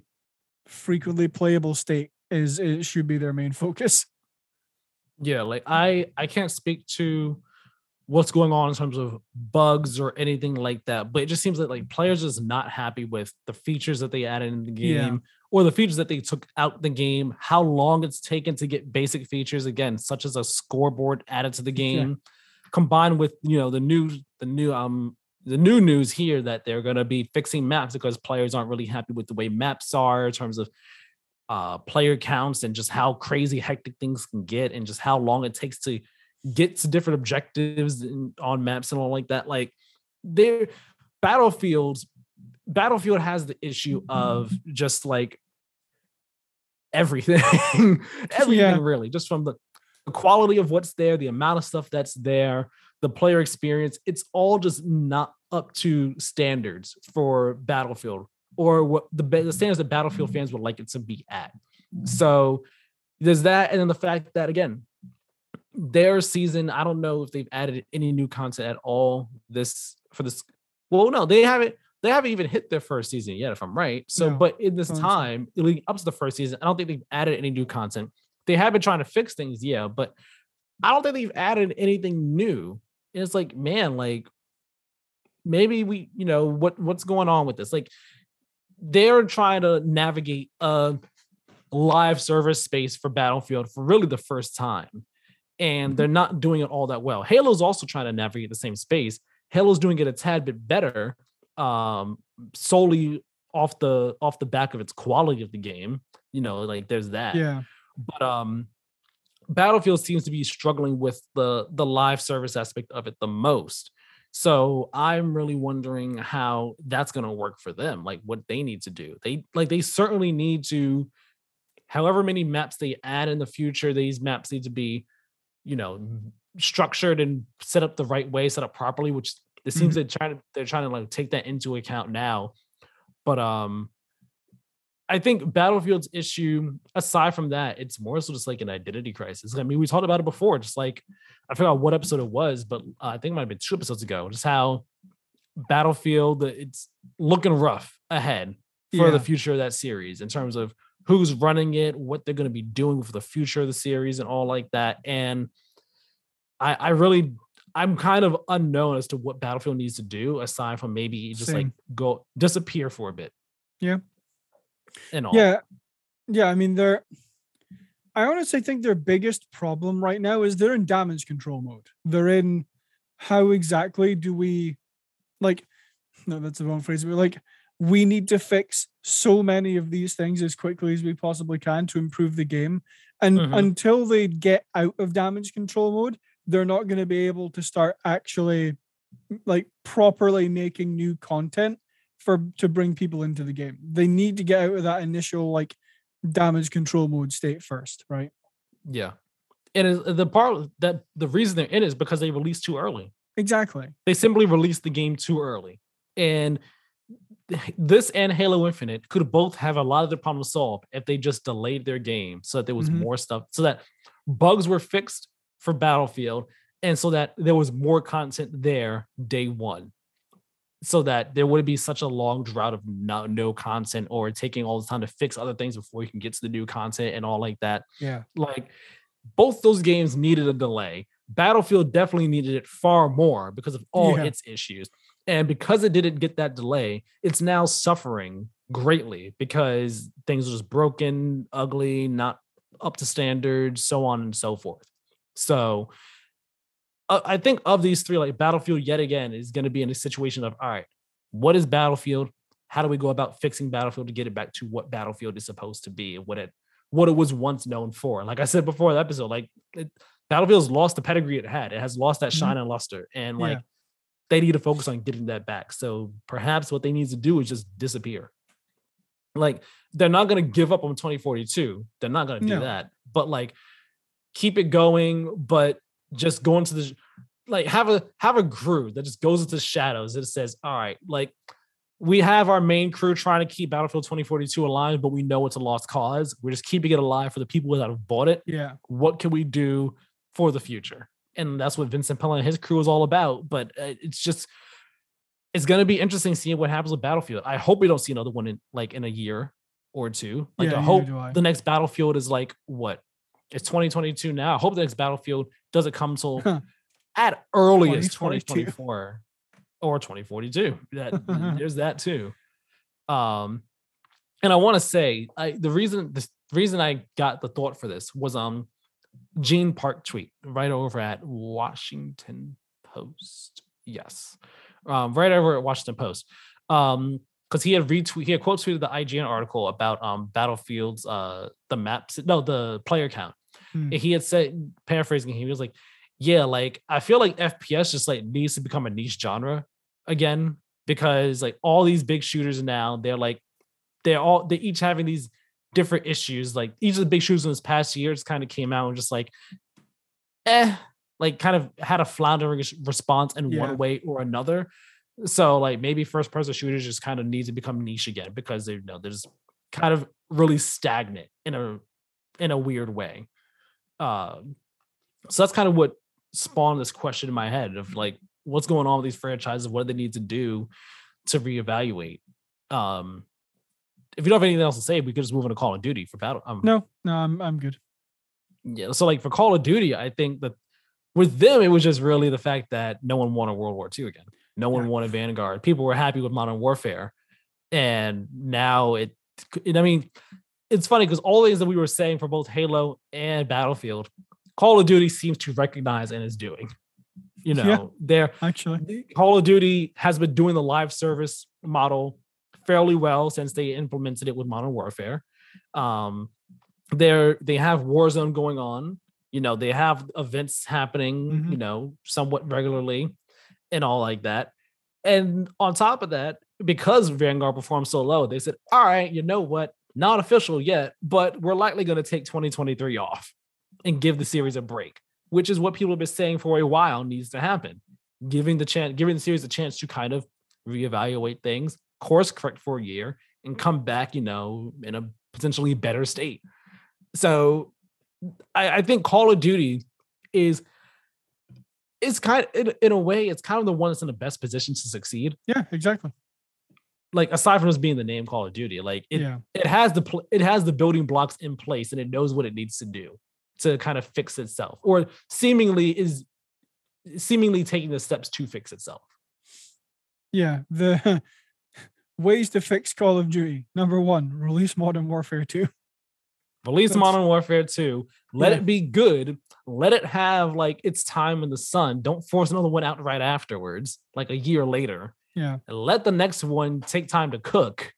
S2: frequently playable state is it should be their main focus
S3: Yeah, like I I can't speak to what's going on in terms of bugs or anything like that, but it just seems that like players are just not happy with the features that they added in the game
S2: Yeah.
S3: Or the features that they took out the game, how long it's taken to get basic features again, such as a scoreboard added to the game, combined with you know the new the new um the new news here that they're going to be fixing maps because players aren't really happy with the way maps are in terms of uh player counts and just how crazy hectic things can get and just how long it takes to get to different objectives in, on maps and all like that. Like there battlefields battlefield has the issue of just like everything. Everything
S2: Yeah.
S3: really just from the, the quality of what's there the amount of stuff that's there the player experience. It's all just not up to standards for battlefield or what the, the standards that battlefield fans would like it to be at. So there's that and then the fact that again their season i don't know if they've added any new content at all this for this well no they haven't they haven't even hit their first season yet if i'm right. So
S2: No,
S3: but in this time leading up to the first season i don't think they've added any new content. They have been trying to fix things yeah but i don't think they've added anything new. And it's like man like maybe we you know what what's going on with this? Like they're trying to navigate a live service space for battlefield for really the first time and they're not doing it all that well. Halo's also trying to navigate the same space. Halo's doing it a tad bit better um solely off the off the back of its quality of the game you know like there's that
S2: yeah
S3: but um Battlefield seems to be struggling with the the live service aspect of it the most. So I'm really wondering how that's going to work for them, like what they need to do. They like they certainly need to however many maps they add in the future, these maps need to be, you know, structured and set up the right way, set up properly, which it seems mm-hmm. they're trying to they're trying to like take that into account now. But um I think Battlefield's issue, aside from that, it's more so just like an identity crisis. I mean, we talked about it before, just like I forgot what episode it was, but uh, I think it might have been two episodes ago, just how Battlefield it's looking rough ahead for yeah. the future of that series in terms of who's running it, what they're going to be doing for the future of the series, and all like that. And I, I really, I'm kind of unknown as to what Battlefield needs to do aside from maybe just Same. like go disappear for a bit.
S2: Yeah
S3: and all.
S2: Yeah, yeah. I mean, they're. I honestly think their biggest problem right now is they're in damage control mode. They're in how exactly do we, like, no, that's the wrong phrase. But like, we need to fix so many of these things as quickly as we possibly can to improve the game. And mm-hmm. until they get out of damage control mode, they're not going to be able to start actually like properly making new content for to bring people into the game. They need to get out of that initial like damage control mode state first, right?
S3: Yeah. And the part that the reason they're in is because they released too early.
S2: Exactly.
S3: They simply released the game too early. And this and Halo Infinite could both have a lot of the problems solved if they just delayed their game so that there was mm-hmm. more stuff, so that bugs were fixed for Battlefield, and so that there was more content there day one so that there wouldn't be such a long drought of no, no content or taking all the time to fix other things before you can get to the new content and all like that.
S2: Yeah.
S3: Like both those games needed a delay. Battlefield definitely needed it far more because of all yeah. its issues. And because it didn't get that delay, it's now suffering greatly because things are just broken, ugly, not up to standards, so on and so forth. So uh, I think of these three, like Battlefield yet again is going to be in a situation of all right, what is Battlefield? How do we go about fixing Battlefield to get it back to what Battlefield is supposed to be, and what it what it was once known for? And Like I said before the episode, like it, Battlefield's lost the pedigree it had. It has lost that shine mm-hmm. and luster, and like yeah. they need to focus on getting that back. So perhaps what they need to do is just disappear. Like they're not going to give up on 2042. They're not going to do no. that. But like keep it going, but just go into the like have a have a crew that just goes into the shadows that says, all right, like we have our main crew trying to keep Battlefield 2042 alive, but we know it's a lost cause. We're just keeping it alive for the people that have bought it.
S2: Yeah.
S3: What can we do for the future? And that's what Vince Zampella and his crew is all about. But uh, it's just, it's going to be interesting seeing what happens with Battlefield. I hope we don't see another one in like in a year or two. Like yeah, I hope I. the next Battlefield is like what it's 2022 now. I hope the next Battlefield doesn't come till huh. at earliest 2024 or 2042. That there's that too. Um, and I want to say, I the reason the reason I got the thought for this was um Gene Park tweet right over at Washington Post. Yes, um, right over at Washington Post. Um, because he had retweet he had quote tweeted the IGN article about um Battlefield's uh the maps no the player count Hmm. He had said, paraphrasing, him, he was like, "Yeah, like I feel like FPS just like needs to become a niche genre again because like all these big shooters now, they're like they're all they're each having these different issues. Like each of the big shooters in this past year just kind of came out and just like, eh, like kind of had a floundering response in yeah. one way or another. So like maybe first person shooters just kind of need to become niche again because they're you know, they're just kind of really stagnant in a in a weird way. Um, so that's kind of what spawned this question in my head of like, what's going on with these franchises? What do they need to do to reevaluate? Um, if you don't have anything else to say, we could just move on to Call of Duty for battle. Um,
S2: no, no, I'm I'm good.
S3: Yeah, so like for Call of Duty, I think that with them, it was just really the fact that no one wanted World War II again. No one yeah. wanted Vanguard. People were happy with Modern Warfare, and now it. it I mean, it's funny because all the things that we were saying for both Halo and Battlefield, Call of Duty seems to recognize and is doing. You know, yeah, they're
S2: actually
S3: Call of Duty has been doing the live service model fairly well since they implemented it with Modern Warfare. Um, they're they have Warzone going on, You know, they have events happening,
S2: Mhm.
S3: you know, somewhat regularly and all like that. And on top of that, because Vanguard performed so low, they said, all right, you know what? Not official yet, but we're likely going to take 2023 off and give the series a break, which is what people have been saying for a while needs to happen. Giving the chance, giving the series a chance to kind of reevaluate things, course correct for a year, and come back, you know, in a potentially better state. So I, I think Call of Duty is is kind of in, in a way, it's kind of the one that's in the best position to succeed.
S2: Yeah, exactly.
S3: Like aside from just being the name Call of Duty, like it
S2: yeah.
S3: it has the pl- it has the building blocks in place and it knows what it needs to do to kind of fix itself or seemingly is seemingly taking the steps to fix itself.
S2: Yeah. The ways to fix Call of Duty. Number one, release Modern Warfare 2.
S3: Release
S2: That's-
S3: Modern Warfare 2, let
S2: Yeah.
S3: it be good, let it have like its time in the sun. Don't force another one out right afterwards, like a year later.
S2: Yeah.
S3: Let the next one take time to cook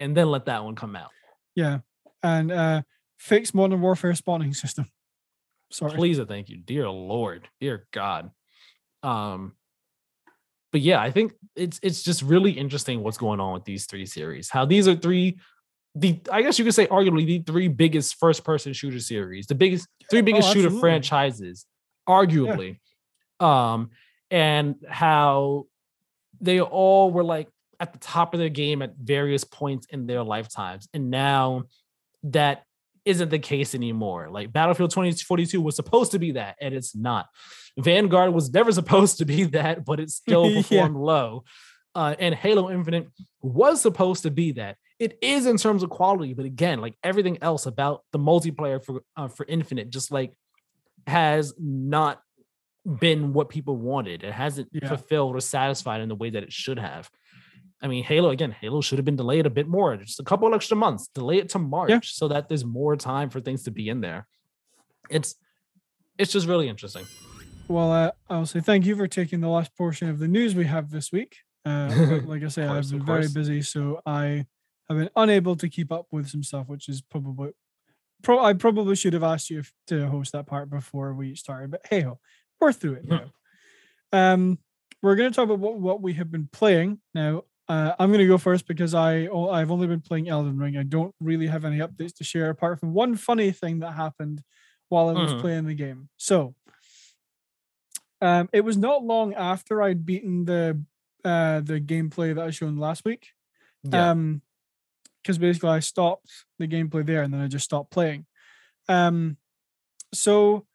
S3: and then let that one come out.
S2: Yeah. And uh fix Modern Warfare spawning system. Sorry.
S3: Please and thank you. Dear Lord, dear God. Um but yeah, I think it's it's just really interesting what's going on with these three series. How these are three the I guess you could say arguably the three biggest first person shooter series, the biggest three biggest shooter franchises, arguably. Um and how they all were like at the top of their game at various points in their lifetimes. And now that isn't the case anymore. Like Battlefield 2042 was supposed to be that, and it's not. Vanguard was never supposed to be that, but it still
S2: Yeah.
S3: performed low. Uh, and Halo Infinite was supposed to be that. It is in terms of quality, but again, like everything else about the multiplayer for uh, for Infinite, just like has not been what people wanted. It hasn't
S2: Yeah.
S3: fulfilled or satisfied in the way that it should have. I mean, Halo again, Halo should have been delayed a bit more, just a couple extra months. Delay it to March so that there's more time for things to be in there. It's it's just really interesting.
S2: Well, uh, I'll say thank you for taking the last portion of the news we have this week. Uh, like I say,
S3: course,
S2: I've been very busy, so I have been unable to keep up with some stuff, which is probably. Pro- I probably should have asked you if, to host that part before we started, but hey ho, we're through it now. um, we're going to talk about what, what we have been playing now. Uh, I'm going to go first because I oh, I've only been playing Elden Ring. I don't really have any updates to share apart from one funny thing that happened while I was
S3: Mhm.
S2: playing the game. So, um, it was not long after I'd beaten the uh the gameplay that I shown last week.
S3: Yeah.
S2: Um, because basically I stopped the gameplay there and then I just stopped playing. Um, so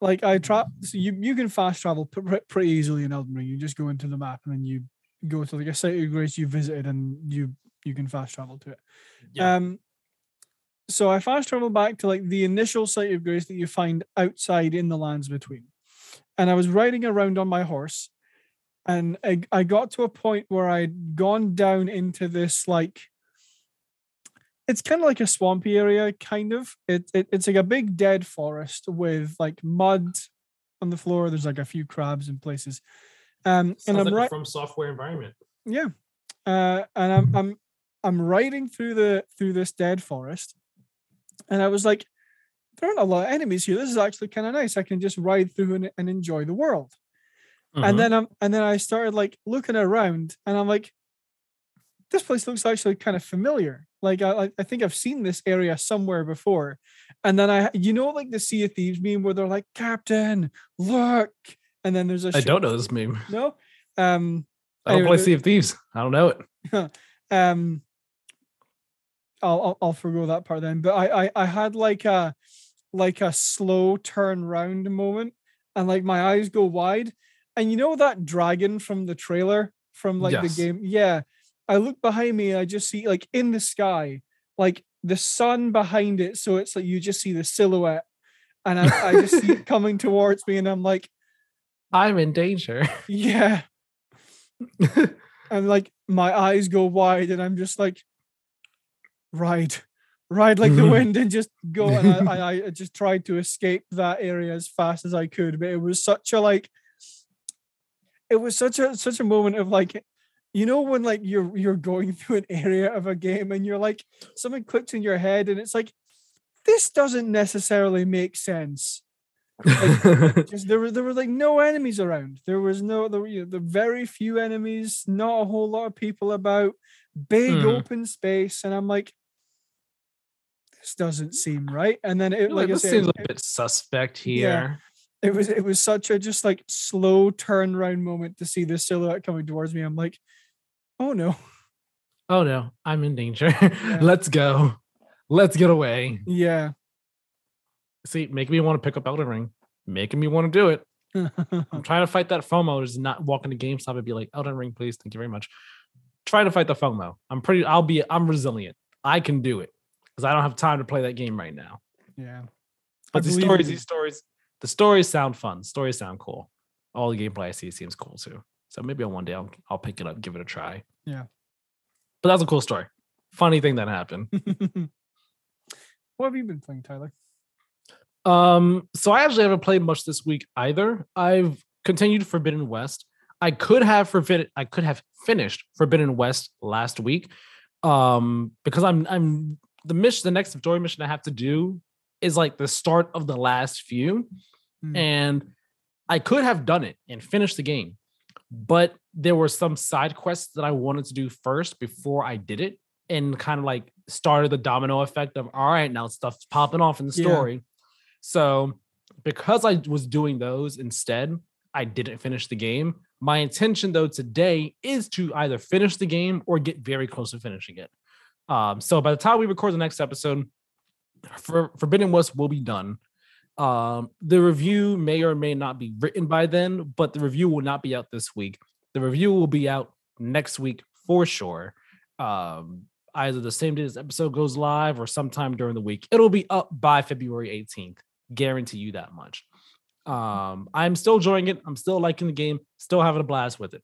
S2: like I try, so you you can fast travel pre- pretty easily in Elden Ring. You just go into the map and then you go to like a site of grace you visited and you you can fast travel to it.
S3: Yeah.
S2: Um, so I fast traveled back to like the initial site of grace that you find outside in the lands between, and I was riding around on my horse, and I, I got to a point where I'd gone down into this like it's kind of like a swampy area, kind of. It, it it's like a big dead forest with like mud on the floor. There's like a few crabs in places. Um, and I'm
S3: like
S2: right.
S3: FromSoftware environment.
S2: Yeah. Uh, and I'm I'm I'm riding through the through this dead forest, and I was like, there aren't a lot of enemies here. This is actually kind of nice. I can just ride through and, and enjoy the world.
S3: Mhm.
S2: And then I'm and then I started like looking around, and I'm like, this place looks actually kind of familiar. Like I I- think I've seen this area somewhere before. And then I you know like the Sea of Thieves meme where they're like, Captain, look, and then there's a
S3: I don't know this meme.
S2: no. Um
S3: I don't play Sea of Thieves. I don't know it.
S2: um I'll, I'll I'll forgo that part then. But I, I I had like a like a slow turn round moment, and like my eyes go wide, and you know that dragon from the trailer from like
S3: Yes.
S2: the game. Yeah, I look behind me, and I just see like in the sky, like the sun behind it, so it's like you just see the silhouette, and I, I just see it coming towards me, and I'm like,
S3: I'm in danger.
S2: yeah. and like my eyes go wide and I'm just like ride ride like the wind and just go and I, I, I just tried to escape that area as fast as I could but it was such a like it was such a such a moment of like you know when like you're you're going through an area of a game and you're like something clicks in your head and it's like this doesn't necessarily make sense just there were there were like no enemies around. There was no there were you know, the very few enemies, not a whole lot of people about, big
S3: Mhm.
S2: open space, and I'm like, this doesn't seem right. And then it
S3: like
S2: like I said,
S3: seems a bit suspect here Yeah.
S2: it was it was such a just like slow turnaround moment to see this silhouette coming towards me. I'm like, oh no,
S3: Oh no, I'm in danger. Let's go. Let's get away.
S2: yeah.
S3: See, making me want to pick up Elden Ring, making me want to do it. I'm trying to fight that FOMO. Just not walk into GameStop and be like, Elden Ring, please. Thank you very much. Trying to fight the FOMO. I'm pretty, I'll be, I'm resilient. I can do it because I don't have time to play that game right now.
S2: yeah.
S3: But the stories,
S2: in
S3: these stories, the stories sound fun. Stories sound cool. All the gameplay I see seems cool too. So maybe on one day I'll, I'll pick it up, give it a try.
S2: Yeah.
S3: But that's a cool story. Funny thing that happened.
S2: what have you been playing, Tyler?
S3: Um, so I actually haven't played much this week either. I've continued Forbidden West. I could have forbidden I could have finished Forbidden West last week. Um, because I'm I'm the mission, the next story mission I have to do is like the start of the last few.
S2: Hmm.
S3: And I could have done it and finished the game, but there were some side quests that I wanted to do first before I did it, and kind of like started the domino effect of all right, now stuff's popping off in the
S2: Yeah.
S3: story. So because I was doing those instead, I didn't finish the game. My intention though today is to either finish the game or get very close to finishing it. Um, so by the time we record the next episode, for Forbidden West will be done. Um, the review may or may not be written by then, but the review will not be out this week. The review will be out next week for sure. Um, either the same day this episode goes live or sometime during the week. It'll be up by February 18th. Guarantee you that much. Um, I'm still enjoying it. I'm still liking the game, still having a blast with it.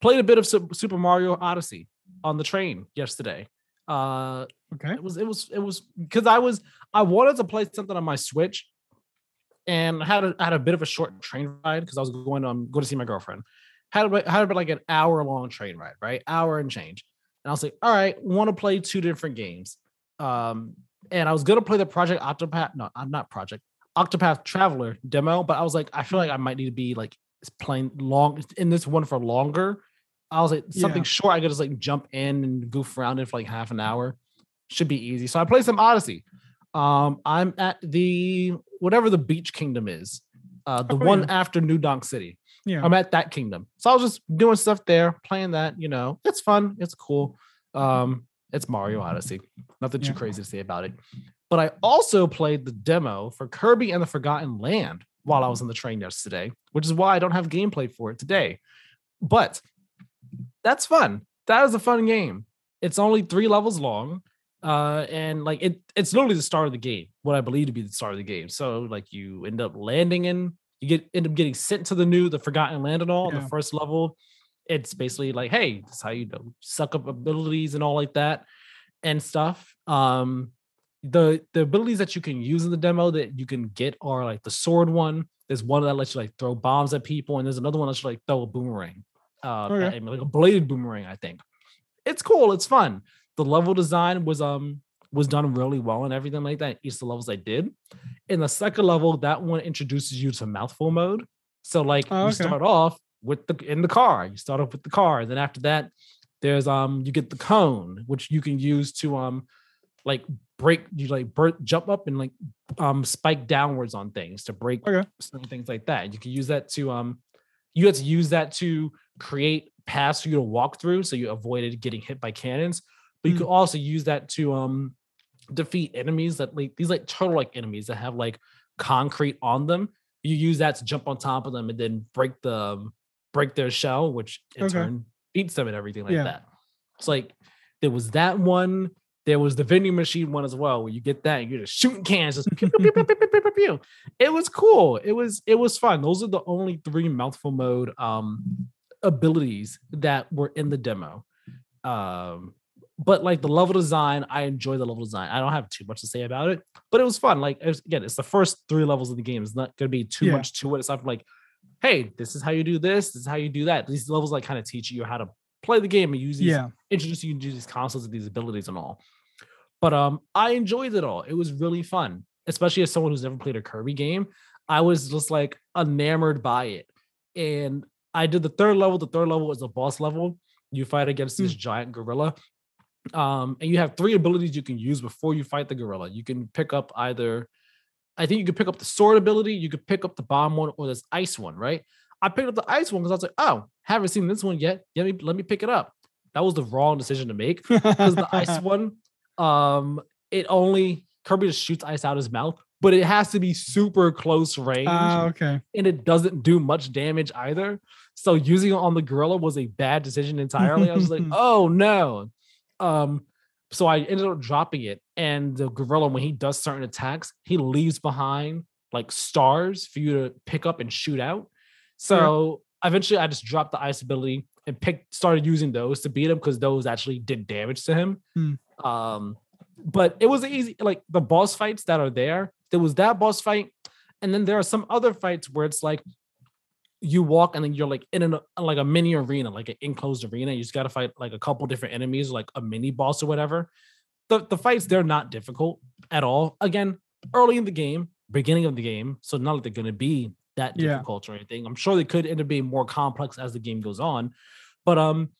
S3: Played a bit of Super Mario Odyssey on the train yesterday. Uh,
S2: Okay.
S3: it was it was it was because I was I wanted to play something on my Switch, and I had a, I had a bit of a short train ride because I was going um go to see my girlfriend. Had a, had about like an hour long train ride, right? Hour and change. And I was like, all right, want to play two different games. Um, and I was gonna play the Project Octopath. No, I'm not Project Octopath Traveler demo, but I was like, I feel like I might need to be like playing long in this one for longer. I was like, something
S2: Yeah.
S3: short. I could just like jump in and goof around it for like half an hour. Should be easy. So I played some Odyssey. Um, I'm at the whatever the Beach Kingdom is, uh, the
S2: Oh,
S3: one
S2: yeah.
S3: after New Donk City.
S2: Yeah.
S3: I'm at that kingdom. So I was just doing stuff there, playing that, you know, it's fun, it's cool. Um, it's Mario Odyssey. Nothing too crazy to say about it. But I also played the demo for Kirby and the Forgotten Land while I was on the train yesterday, which is why I don't have gameplay for it today. But that's fun. That is a fun game. It's only three levels long. Uh, and like it, it's literally the start of the game, what I believe to be the start of the game. So like you end up landing in, you get end up getting sent to the new, the Forgotten Land and all.
S2: Yeah.
S3: The first level, it's basically like, hey, this is how you know, suck up abilities and all like that and stuff. Um, the the abilities that you can use in the demo that you can get are like the sword one. There's one that lets you like throw bombs at people, and there's another one that's like throw a boomerang, uh,
S2: Okay.
S3: at- like a bladed boomerang. I think it's cool. It's fun. The level design was um was done really well and everything like that. Each of the levels I did. In the second level, that one introduces you to mouthful mode. So like
S2: Oh,
S3: you start off with the in the car. You start off with the car, and then after that, there's um you get the cone, which you can use to um like break you like bur- jump up and like um spike downwards on things to break
S2: Okay.
S3: certain things like that. You can use that to um you have to use that to create paths for you to walk through so you avoided getting hit by cannons but you
S2: mm.
S3: could also use that to um defeat enemies that like these like turtle like enemies that have like concrete on them. You use that to jump on top of them and then break the um, break their shell, which in
S2: okay.
S3: turn beats them and everything like
S2: yeah.
S3: that. It's like there was that one. There was the vending machine one as well, where you get that and you're just shooting cans. Just pew, pew, pew, It was cool. It was it was fun. Those are the only three mouthful mode um, abilities that were in the demo. Um, but like the level design, I enjoy the level design. I don't have too much to say about it, but it was fun. Like it was- again, it's the first three levels of the game. It's not going to be too
S2: Yeah.
S3: much to it. It's not like, hey, this is how you do this. This is how you do that. These levels like kind of teach you how to play the game and use these
S2: Yeah.
S3: introduce you to these consoles and these abilities and all. But um, I enjoyed it all. It was really fun, especially as someone who's never played a Kirby game. I was just like enamored by it. And I did the third level. The third level was a boss level. You fight against this
S2: Hmm.
S3: giant gorilla. Um, and you have three abilities you can use before you fight the gorilla. You can pick up either, I think you could pick up the sword ability, you could pick up the bomb one, or this ice one, right? I picked up the ice one because I was like, oh, haven't seen this one yet. Let me let me pick it up. That was the wrong decision to make because the ice one, um, it only Kirby just shoots ice out of his mouth, but it has to be super close range
S2: Ah, okay.
S3: and it doesn't do much damage either. So using it on the gorilla was a bad decision entirely. I was like, oh no. Um, so I ended up dropping it, and the gorilla, when he does certain attacks, he leaves behind like stars for you to pick up and shoot out. So eventually, I just dropped the ice ability and picked started using those to beat him because those actually did damage to him.
S2: Hmm.
S3: Um, but it was easy. Like the boss fights that are there, there was that boss fight, and then there are some other fights where it's like you walk and then you're like in an like a mini arena, like an enclosed arena. You just gotta fight like a couple different enemies, like a mini boss or whatever. The the fights they're not difficult at all. Again, early in the game, beginning of the game, so not like they're gonna be that
S2: Yeah.
S3: difficult or anything. I'm sure they could end up being more complex as the game goes on, but um,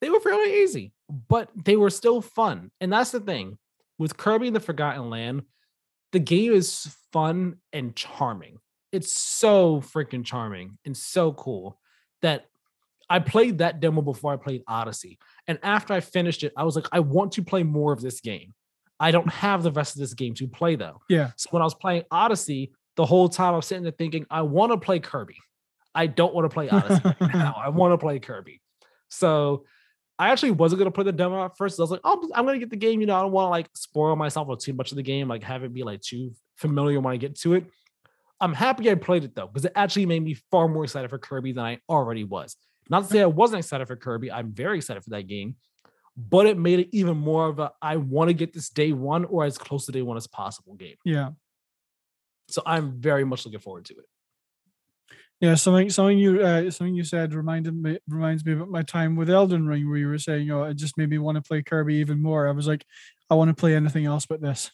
S3: they were fairly easy, but they were still fun. And that's the thing with Kirby and the Forgotten Land, the game is fun and charming. It's so freaking charming and so cool that I played that demo before I played Odyssey. And after I finished it, I was like, I want to play more of this game. I don't have the rest of this game to play though.
S2: Yeah.
S3: So when I was playing Odyssey, the whole time I was sitting there thinking, I want to play Kirby. I don't want to play Odyssey right now. I want to play Kirby. So I actually wasn't gonna play the demo at first. I was like, oh, I'm gonna get the game. You know, I don't want to like spoil myself with too much of the game, like have it be like too familiar when I get to it. I'm happy I played it though, because it actually made me far more excited for Kirby than I already was. Not to say I wasn't excited for Kirby. I'm very excited for that game, but it made it even more of a I want to get this day one or as close to day one as possible game.
S2: Yeah.
S3: So I'm very much looking forward to it.
S2: Yeah, something something you uh, something you said reminded me reminds me about my time with Elden Ring, where you were saying, "Oh, it just made me want to play Kirby even more." I was like, "I want to play anything else but this."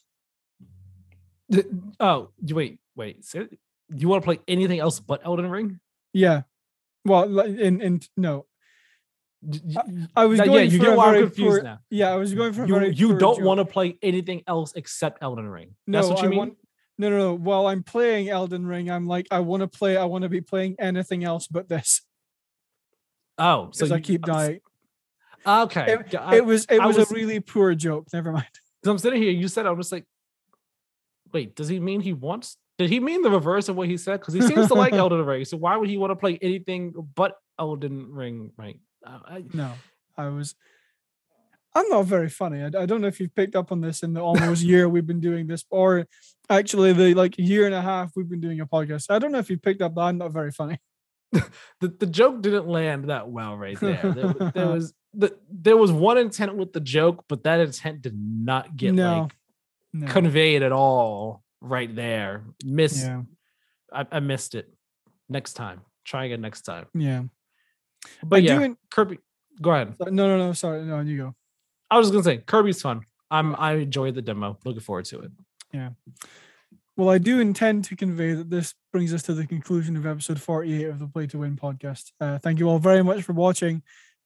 S3: Oh, wait, wait. So you want to play anything else but Elden Ring?
S2: Yeah, well, in in no,
S3: y-
S2: I was
S3: yeah,
S2: going
S3: yeah, you get why I'm
S2: very
S3: confused
S2: poor,
S3: now.
S2: Yeah, I was going for
S3: You,
S2: very.
S3: you don't want to play anything else except Elden Ring.
S2: No,
S3: That's what you
S2: I
S3: mean?
S2: want. No, no, no. While I'm playing Elden Ring, I'm like, I want to play. I want to be playing anything else but this.
S3: oh, so
S2: Because I keep dying.
S3: Okay,
S2: It-
S3: I-
S2: it was. It was,
S3: was-
S2: a really poor joke. Never mind.
S3: 'cause I'm sitting here. You said I was like, wait, does he mean he wants? Did he mean the reverse of what he said? Because he seems to like Elden Ring. So why would he want to play anything but Elden Ring? Right? Uh, I,
S2: No, I was. I'm not very funny. I, I don't know if you've picked up on this in the almost year we've been doing this, or actually the like year and a half we've been doing a podcast. I don't know if you've picked up that I'm not very funny.
S3: the, the joke didn't land that well right there. There, there was the, there was one intent with the joke, but that intent did not get
S2: No,
S3: like
S2: No.
S3: conveyed at all right there. Miss
S2: yeah,
S3: I, I missed it. Next time. Try again next time.
S2: yeah.
S3: But
S2: I
S3: yeah. Kirby. Go ahead.
S2: no, no, no. Sorry, no. You go.
S3: I was just gonna say Kirby's fun. I'm I enjoyed the demo. Looking forward to it. Yeah.
S2: Well, I do intend to convey that this brings us to the conclusion of episode 48 of the Play to Win podcast. Uh, thank you all very much for watching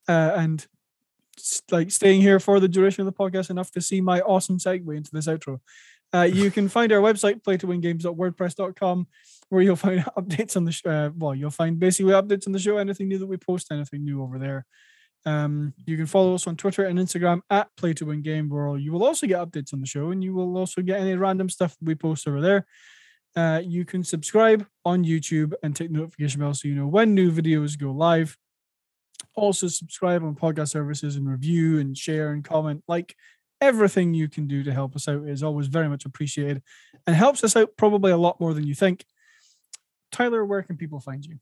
S2: uh, and like staying here for the duration of the podcast enough to see my awesome segue into this outro. Uh, you can find our website, playtowingames.wordpress.com, where you'll find updates on the show. Uh, well, you'll find basically updates on the show, anything new that we post, anything new over there. Um, you can follow us on Twitter and Instagram at Play to Win Game, where you will also get updates on the show, and you will also get any random stuff we post over there. Uh, you can subscribe on YouTube and take notification bell so you know when new videos go live. Also, subscribe on podcast services and review and share and comment. Like everything you can do to help us out is always very much appreciated and helps us out probably a lot more than you think. Tyler, where can people find you?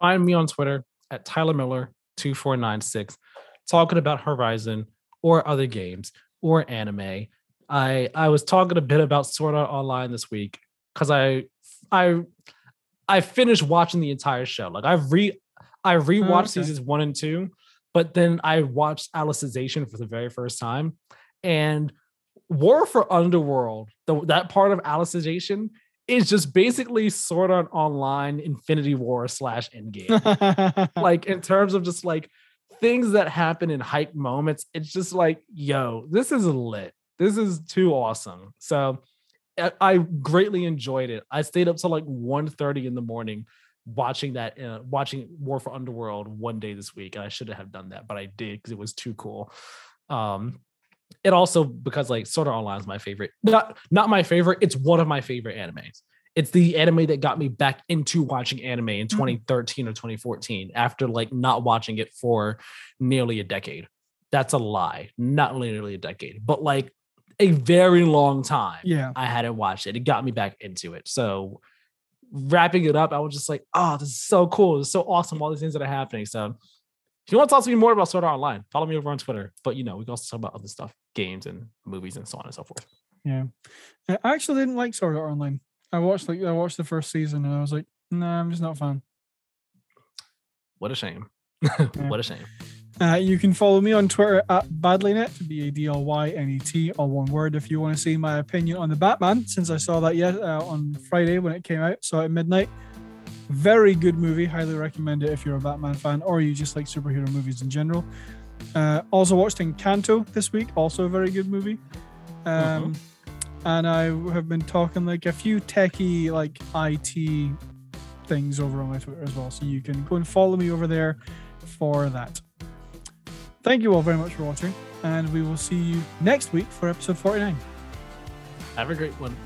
S3: Find me on Twitter at Tyler Miller two four nine six, talking about Horizon or other games or anime. I I was talking a bit about Sword Art Online this week because I I I finished watching the entire show. Like I've re I rewatched oh,
S2: okay.
S3: seasons one and two, but then I watched Alicization for the very first time, and War for Underworld, the, that part of Alicization is just basically Sword Art Online Infinity War slash Endgame. like in terms of just like things that happen in hype moments, it's just like, yo, this is lit. This is too awesome. So I, I greatly enjoyed it. I stayed up till like 1.30 in the morning watching that uh, watching War for Underworld one day this week and I shouldn't have done that but I did because it was too cool. Um it also because like Sword Art Online is my favorite not not my favorite it's one of my favorite animes. It's the anime that got me back into watching anime in 2013 mm-hmm. or 2014 after like not watching it for nearly a decade. That's a lie not nearly a decade but like a very long time
S2: yeah.
S3: I hadn't watched it. It got me back into it. So wrapping it up, I was just like, oh, this is so cool. It's so awesome. All these things that are happening. So if you want to talk to me more about Sword Art Online, follow me over on Twitter. But you know, we can also talk about other stuff, games and movies and so on and so forth.
S2: Yeah. I actually didn't like Sword Art Online. I watched like I watched the first season and I was like, nah, I'm just not a fan.
S3: What a shame. what a shame.
S2: Uh, you can follow me on Twitter at Badlynet, B A D L Y N E T, all one word, if you want to see my opinion on the Batman, since I saw that yet uh, on Friday when it came out, saw it at midnight. Very good movie. Highly recommend it if you're a Batman fan or you just like superhero movies in general. Uh, also watched Encanto this week, also a very good movie. Um, uh-huh. And I have been talking like a few techie, like IT things over on my Twitter as well. So you can go and follow me over there for that. Thank you all very much for watching, and we will see you next week for episode 49.
S3: Have a great one.